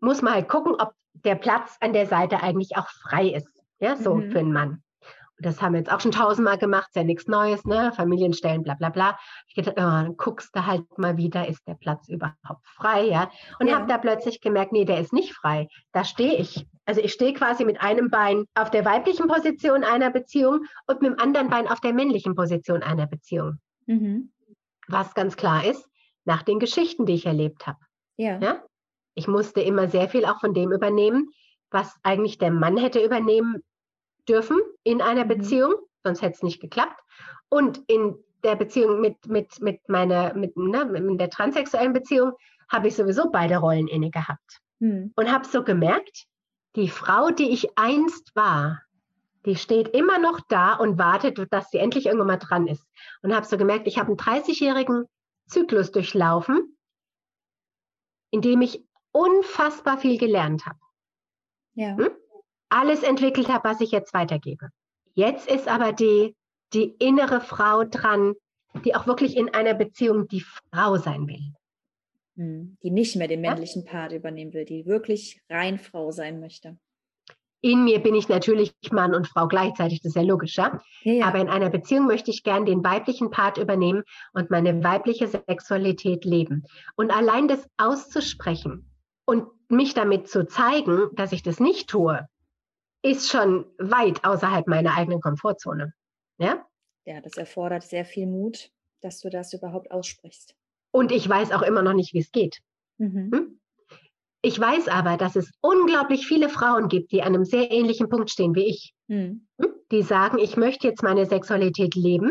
[SPEAKER 2] muss man halt gucken, ob der Platz an der Seite eigentlich auch frei ist. Ja, so mhm. für einen Mann. Das haben wir jetzt auch schon tausendmal gemacht, ist ja nichts Neues, ne? Familienstellen, bla bla bla. Ich gedacht, oh, dann guckst du halt mal wieder, ist der Platz überhaupt frei, ja? Und ja. habe da plötzlich gemerkt, nee, der ist nicht frei. Da stehe ich. Also ich stehe quasi mit einem Bein auf der weiblichen Position einer Beziehung und mit dem anderen Bein auf der männlichen Position einer Beziehung. Mhm. Was ganz klar ist, nach den Geschichten, die ich erlebt habe. Ja. ja. Ich musste immer sehr viel auch von dem übernehmen, was eigentlich der Mann hätte übernehmen dürfen in einer mhm. Beziehung, sonst hätte es nicht geklappt. Und in der Beziehung mit, mit, mit meiner, mit, ne, mit der transsexuellen Beziehung habe ich sowieso beide Rollen inne gehabt. Mhm. Und habe so gemerkt, die Frau, die ich einst war, die steht immer noch da und wartet, dass sie endlich irgendwann mal dran ist. Und habe so gemerkt, ich habe einen 30-jährigen Zyklus durchlaufen, in dem ich unfassbar viel gelernt habe. Ja. Hm? Alles entwickelt habe, was ich jetzt weitergebe. Jetzt ist aber die, die innere Frau dran, die auch wirklich in einer Beziehung die Frau sein will.
[SPEAKER 1] Hm, die nicht mehr den männlichen ja? Part übernehmen will, die wirklich rein Frau sein möchte.
[SPEAKER 2] In mir bin ich natürlich Mann und Frau gleichzeitig, das ist ja logisch, ja? ja, ja. Aber in einer Beziehung möchte ich gern den weiblichen Part übernehmen und meine weibliche Sexualität leben. Und allein das auszusprechen und mich damit zu zeigen, dass ich das nicht tue, ist schon weit außerhalb meiner eigenen Komfortzone. Ja?
[SPEAKER 1] Ja, das erfordert sehr viel Mut, dass du das überhaupt aussprichst.
[SPEAKER 2] Und ich weiß auch immer noch nicht, wie es geht. Mhm. Hm? Ich weiß aber, dass es unglaublich viele Frauen gibt, die an einem sehr ähnlichen Punkt stehen wie ich. Mhm. Die sagen, ich möchte jetzt meine Sexualität leben,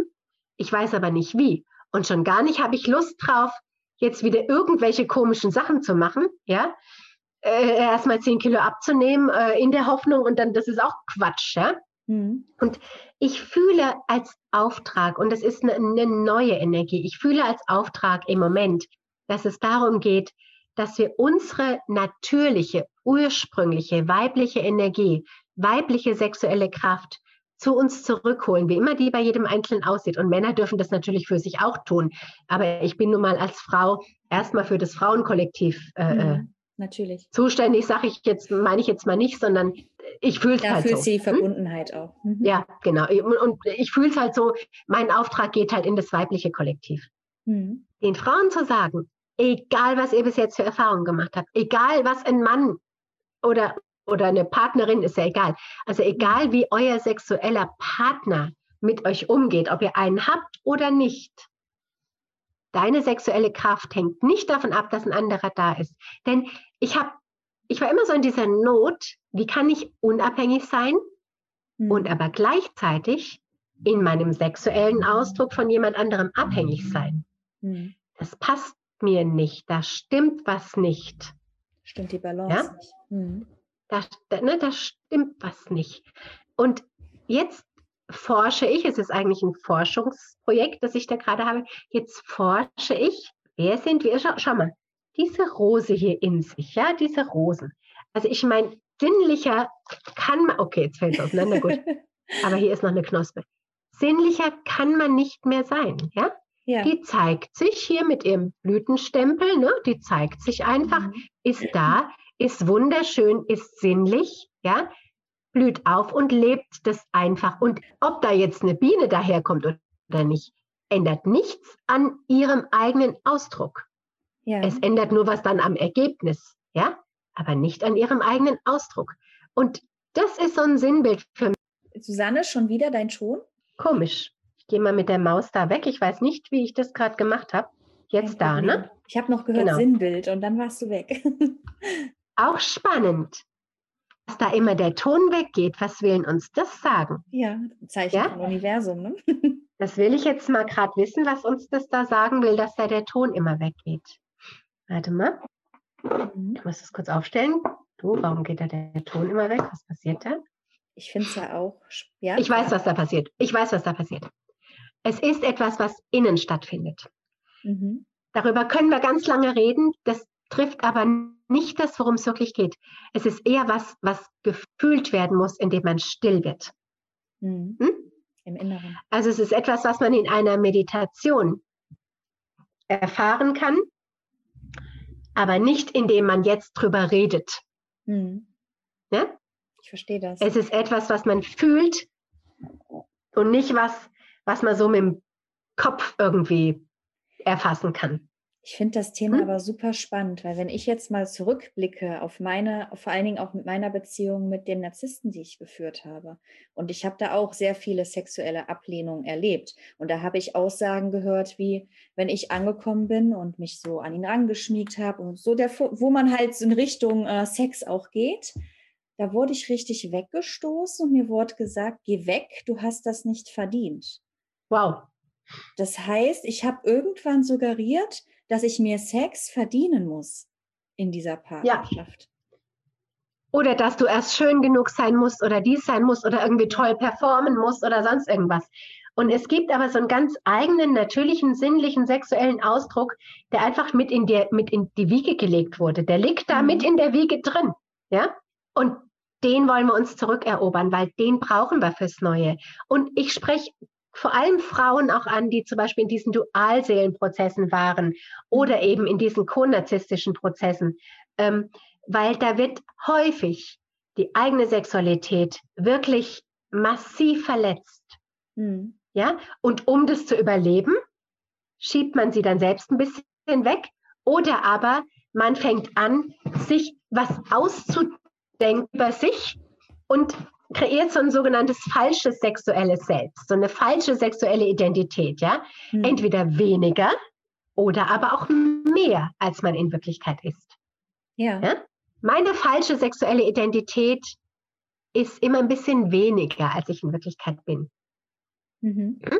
[SPEAKER 2] ich weiß aber nicht wie. Und schon gar nicht habe ich Lust drauf, jetzt wieder irgendwelche komischen Sachen zu machen, ja, äh, erstmal 10 Kilo abzunehmen äh, in der Hoffnung und dann, das ist auch Quatsch, ja. Mhm. Und ich fühle als Auftrag, und das ist eine, eine neue Energie, ich fühle als Auftrag im Moment, dass es darum geht, dass wir unsere natürliche, ursprüngliche weibliche Energie, weibliche sexuelle Kraft zu uns zurückholen, wie immer die bei jedem Einzelnen aussieht. Und Männer dürfen das natürlich für sich auch tun. Aber ich bin nun mal als Frau erstmal für das Frauenkollektiv äh, äh mhm
[SPEAKER 1] natürlich.
[SPEAKER 2] Zuständig sage ich jetzt, meine ich jetzt mal nicht, sondern ich fühle es halt
[SPEAKER 1] so. Da
[SPEAKER 2] fühlt
[SPEAKER 1] sie hm? Verbundenheit hm? auch.
[SPEAKER 2] Mhm. Ja, genau. Und ich fühle es halt so, mein Auftrag geht halt in das weibliche Kollektiv. Mhm. Den Frauen zu sagen, egal was ihr bis jetzt für Erfahrungen gemacht habt, egal was ein Mann oder, oder eine Partnerin ist ja egal. Also egal wie euer sexueller Partner mit euch umgeht, ob ihr einen habt oder nicht, Deine sexuelle Kraft hängt nicht davon ab, dass ein anderer da ist. Denn ich habe, ich war immer so in dieser Not, wie kann ich unabhängig sein mhm. und aber gleichzeitig in meinem sexuellen Ausdruck von jemand anderem abhängig sein. Mhm. Das passt mir nicht, da stimmt was nicht.
[SPEAKER 1] Stimmt die Balance ja? nicht.
[SPEAKER 2] Mhm. Da, ne, da stimmt was nicht. Und jetzt forsche ich, es ist eigentlich ein Forschungsprojekt, das ich da gerade habe, jetzt forsche ich, wer sind wir? Schau, schau mal, diese Rose hier in sich, ja, diese Rosen. Also ich meine, sinnlicher kann man, okay, jetzt fällt es auseinander, gut, aber hier ist noch eine Knospe. Sinnlicher kann man nicht mehr sein, ja? ja. Die zeigt sich hier mit ihrem Blütenstempel, ne? die zeigt sich einfach, mhm. ist da, ist wunderschön, ist sinnlich, ja? Blüht auf und lebt das einfach. Und ob da jetzt eine Biene daherkommt oder nicht, ändert nichts an ihrem eigenen Ausdruck. Ja. Es ändert nur was dann am Ergebnis, ja, aber nicht an ihrem eigenen Ausdruck. Und das ist so ein Sinnbild für mich.
[SPEAKER 1] Susanne, schon wieder dein Ton?
[SPEAKER 2] Komisch. Ich gehe mal mit der Maus da weg. Ich weiß nicht, wie ich das gerade gemacht habe. Jetzt da, ne?
[SPEAKER 1] Ich habe noch gehört genau. Sinnbild und dann warst du weg.
[SPEAKER 2] Auch spannend dass da immer der Ton weggeht. Was will uns das sagen?
[SPEAKER 1] Ja, Zeichen ja? vom Universum. Ne?
[SPEAKER 2] Das will ich jetzt mal gerade wissen, was uns das da sagen will, dass da der Ton immer weggeht. Warte mal. Mhm. Ich muss das kurz aufstellen. Du, warum geht da der Ton immer weg? Was passiert da?
[SPEAKER 1] Ich finde es ja auch.
[SPEAKER 2] Ja, ich weiß, was da passiert. Ich weiß, was da passiert. Es ist etwas, was innen stattfindet. Mhm. Darüber können wir ganz lange reden. Das trifft aber nicht das, worum es wirklich geht. Es ist eher was, was gefühlt werden muss, indem man still wird. Mhm. Hm? Im Inneren. Also es ist etwas, was man in einer Meditation erfahren kann, aber nicht indem man jetzt drüber redet. Mhm.
[SPEAKER 1] Ja? Ich verstehe das.
[SPEAKER 2] Es ist etwas, was man fühlt und nicht was, was man so mit dem Kopf irgendwie erfassen kann.
[SPEAKER 1] Ich finde das Thema hm? aber super spannend, weil wenn ich jetzt mal zurückblicke auf meine, vor allen Dingen auch mit meiner Beziehung mit dem Narzissten, die ich geführt habe, und ich habe da auch sehr viele sexuelle Ablehnungen erlebt. Und da habe ich Aussagen gehört, wie wenn ich angekommen bin und mich so an ihn rangeschmiegt habe und so, der, wo man halt in Richtung äh, Sex auch geht, da wurde ich richtig weggestoßen und mir wurde gesagt, geh weg, du hast das nicht verdient.
[SPEAKER 2] Wow.
[SPEAKER 1] Das heißt, ich habe irgendwann suggeriert, dass ich mir Sex verdienen muss in dieser Partnerschaft. Ja.
[SPEAKER 2] Oder dass du erst schön genug sein musst oder dies sein musst oder irgendwie toll performen musst oder sonst irgendwas. Und es gibt aber so einen ganz eigenen, natürlichen, sinnlichen, sexuellen Ausdruck, der einfach mit in, die, mit in die Wiege gelegt wurde. Der liegt da mhm. mit in der Wiege drin. Ja? Und den wollen wir uns zurückerobern, weil den brauchen wir fürs Neue. Und ich spreche vor allem Frauen auch an, die zum Beispiel in diesen Dualseelenprozessen waren oder eben in diesen konarzistischen Prozessen, ähm, weil da wird häufig die eigene Sexualität wirklich massiv verletzt. Mhm. Ja, und um das zu überleben, schiebt man sie dann selbst ein bisschen weg oder aber man fängt an, sich was auszudenken über sich und kreiert so ein sogenanntes falsches sexuelles Selbst, so eine falsche sexuelle Identität, ja. Mhm. Entweder weniger oder aber auch mehr, als man in Wirklichkeit ist. Ja. ja? Meine falsche sexuelle Identität ist immer ein bisschen weniger, als ich in Wirklichkeit bin. Mhm. Hm?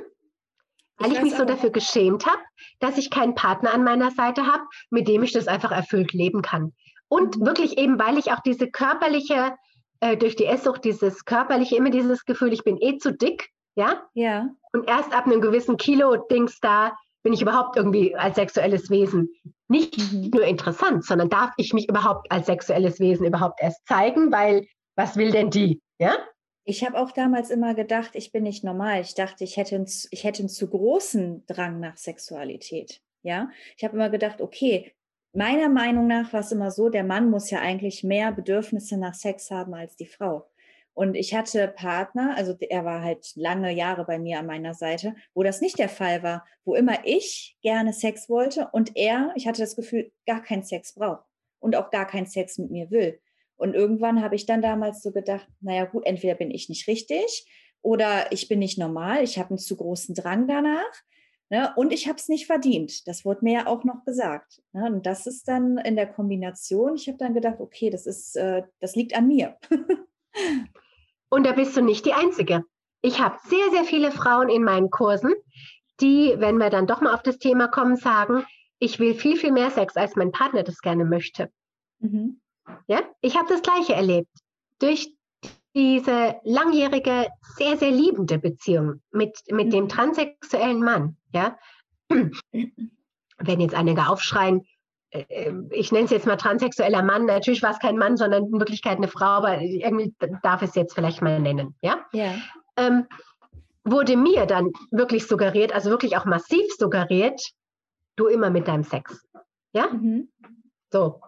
[SPEAKER 2] Weil ich, ich mich so dafür geschämt habe, dass ich keinen Partner an meiner Seite habe, mit dem ich das einfach erfüllt leben kann. Und mhm. wirklich eben, weil ich auch diese körperliche äh, durch die Esssucht dieses körperliche, immer dieses Gefühl, ich bin eh zu dick, ja?
[SPEAKER 1] Ja.
[SPEAKER 2] Und erst ab einem gewissen Kilo-Dings da bin ich überhaupt irgendwie als sexuelles Wesen nicht mhm. nur interessant, sondern darf ich mich überhaupt als sexuelles Wesen überhaupt erst zeigen, weil was will denn die, ja?
[SPEAKER 1] Ich habe auch damals immer gedacht, ich bin nicht normal. Ich dachte, ich hätte einen, ich hätte einen zu großen Drang nach Sexualität. Ja, ich habe immer gedacht, okay, meiner Meinung nach war es immer so, der Mann muss ja eigentlich mehr Bedürfnisse nach Sex haben als die Frau. Und ich hatte Partner, also er war halt lange Jahre bei mir an meiner Seite, wo das nicht der Fall war, wo immer ich gerne Sex wollte und er, ich hatte das Gefühl, gar keinen Sex braucht und auch gar keinen Sex mit mir will. Und irgendwann habe ich dann damals so gedacht, naja gut, entweder bin ich nicht richtig oder ich bin nicht normal, ich habe einen zu großen Drang danach. Ne? Und ich habe es nicht verdient. Das wurde mir ja auch noch gesagt. Ne? Und das ist dann in der Kombination, ich habe dann gedacht, okay, das ist, äh, das liegt an mir.
[SPEAKER 2] und da bist du nicht die Einzige. Ich habe sehr, sehr viele Frauen in meinen Kursen, die, wenn wir dann doch mal auf das Thema kommen, sagen, ich will viel, viel mehr Sex, als mein Partner das gerne möchte. Mhm. Ja, ich habe das Gleiche erlebt. Durch diese langjährige, sehr, sehr liebende Beziehung mit, mit dem transsexuellen Mann, ja, wenn jetzt einige aufschreien, äh, ich nenne es jetzt mal transsexueller Mann, natürlich war es kein Mann, sondern in Wirklichkeit eine Frau, aber irgendwie darf ich es jetzt vielleicht mal nennen, ja,
[SPEAKER 1] ja.
[SPEAKER 2] Ähm, wurde mir dann wirklich suggeriert, also wirklich auch massiv suggeriert, du immer mit deinem Sex, ja, mhm. so,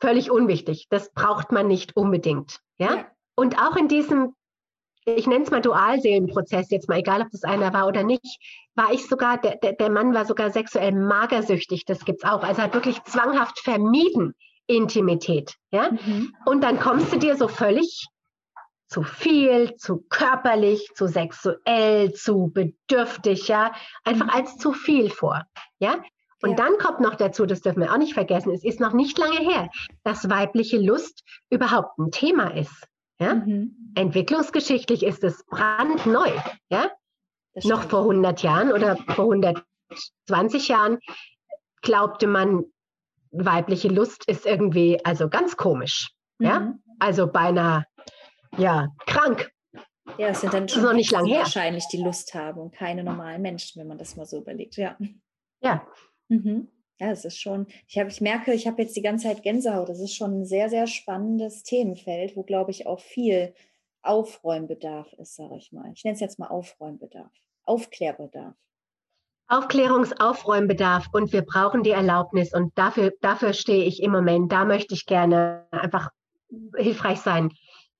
[SPEAKER 2] völlig unwichtig, das braucht man nicht unbedingt, ja? ja. Und auch in diesem, ich nenne es mal Dualseelenprozess, jetzt mal egal, ob das einer war oder nicht, war ich sogar, der, der, Mann war sogar sexuell magersüchtig, das gibt es auch. Also hat wirklich zwanghaft vermieden Intimität. Ja? Mhm. Und dann kommst du dir so völlig zu viel, zu körperlich, zu sexuell, zu bedürftig, ja, einfach mhm. als zu viel vor. Ja? Und ja. dann kommt noch dazu, das dürfen wir auch nicht vergessen, es ist noch nicht lange her, dass weibliche Lust überhaupt ein Thema ist. Ja? Mhm. Entwicklungsgeschichtlich ist es brandneu. Ja? Noch vor 100 Jahren oder vor 120 Jahren glaubte man, weibliche Lust ist irgendwie also ganz komisch. Mhm. Ja? Also beinahe ja, krank.
[SPEAKER 1] Ja, es sind dann schon noch nicht lang her. wahrscheinlich die Lust haben und keine normalen Menschen, wenn man das mal so überlegt. Ja.
[SPEAKER 2] Ja.
[SPEAKER 1] Mhm. Ja, es ist schon, ich, hab, ich merke, ich habe jetzt die ganze Zeit Gänsehaut. Das ist schon ein sehr, sehr spannendes Themenfeld, wo, glaube ich, auch viel Aufräumbedarf ist, sage ich mal. Ich nenne es jetzt mal Aufräumbedarf, Aufklärbedarf.
[SPEAKER 2] Aufklärungsaufräumbedarf und wir brauchen die Erlaubnis und dafür, dafür stehe ich im Moment. Da möchte ich gerne einfach hilfreich sein,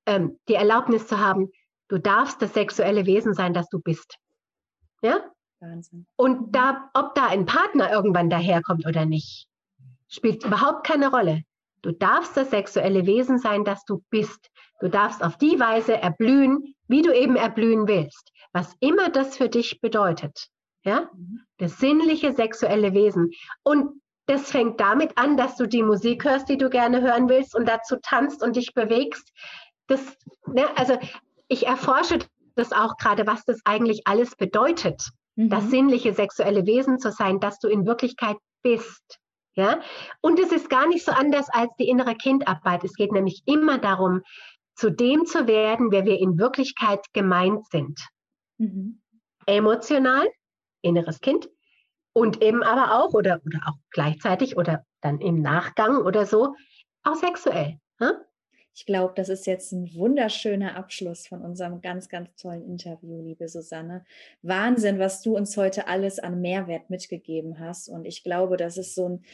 [SPEAKER 2] ähm, die Erlaubnis zu haben, Du darfst das sexuelle Wesen sein, das du bist. Ja? Wahnsinn. Und da, ob da ein Partner irgendwann daherkommt oder nicht, spielt überhaupt keine Rolle. Du darfst das sexuelle Wesen sein, das du bist. Du darfst auf die Weise erblühen, wie du eben erblühen willst. Was immer das für dich bedeutet. Ja? Das sinnliche sexuelle Wesen. Und das fängt damit an, dass du die Musik hörst, die du gerne hören willst und dazu tanzt und dich bewegst. Das, ne, also ich erforsche das auch gerade, was das eigentlich alles bedeutet, mhm. das sinnliche sexuelle Wesen zu sein, das du in Wirklichkeit bist. Ja? Und es ist gar nicht so anders als die innere Kindarbeit. Es geht nämlich immer darum, zu dem zu werden, wer wir in Wirklichkeit gemeint sind. Mhm. Emotional, inneres Kind, und eben aber auch oder, oder auch gleichzeitig oder dann im Nachgang oder so, auch sexuell. Hm?
[SPEAKER 1] Ich glaube, das ist jetzt ein wunderschöner Abschluss von unserem ganz, ganz tollen Interview, liebe Susanne. Wahnsinn, was du uns heute alles an Mehrwert mitgegeben hast. Und ich glaube, das ist so ein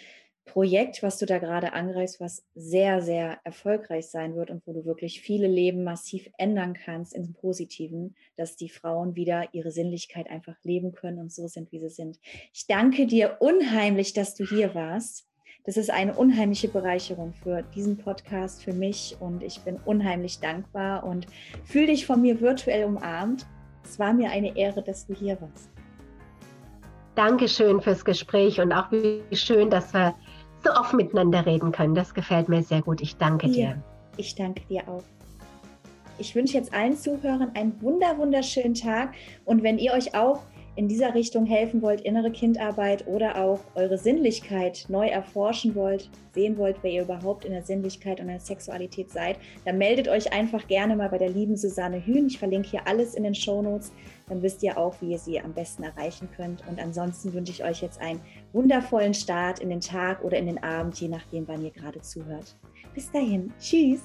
[SPEAKER 1] Projekt, was du da gerade angreifst, was sehr, sehr erfolgreich sein wird und wo du wirklich viele Leben massiv ändern kannst im Positiven, dass die Frauen wieder ihre Sinnlichkeit einfach leben können und so sind, wie sie sind. Ich danke dir unheimlich, dass du hier warst. Das ist eine unheimliche Bereicherung für diesen Podcast, für mich und ich bin unheimlich dankbar und fühle dich von mir virtuell umarmt. Es war mir eine Ehre, dass du hier warst.
[SPEAKER 2] Dankeschön fürs Gespräch und auch wie schön, dass wir so oft miteinander reden können. Das gefällt mir sehr gut. Ich danke ja, dir.
[SPEAKER 1] Ich danke dir auch. Ich wünsche jetzt allen Zuhörern einen wunder wunderschönen Tag und wenn ihr euch auch in dieser Richtung helfen wollt, innere Kindarbeit oder auch eure Sinnlichkeit neu erforschen wollt, sehen wollt, wer ihr überhaupt in der Sinnlichkeit und der Sexualität seid, dann meldet euch einfach gerne mal bei der lieben Susanne Hühn. Ich verlinke hier alles in den Show Notes. Dann wisst ihr auch, wie ihr sie am besten erreichen könnt. Und ansonsten wünsche ich euch jetzt einen wundervollen Start in den Tag oder in den Abend, je nachdem, wann ihr gerade zuhört. Bis dahin. Tschüss.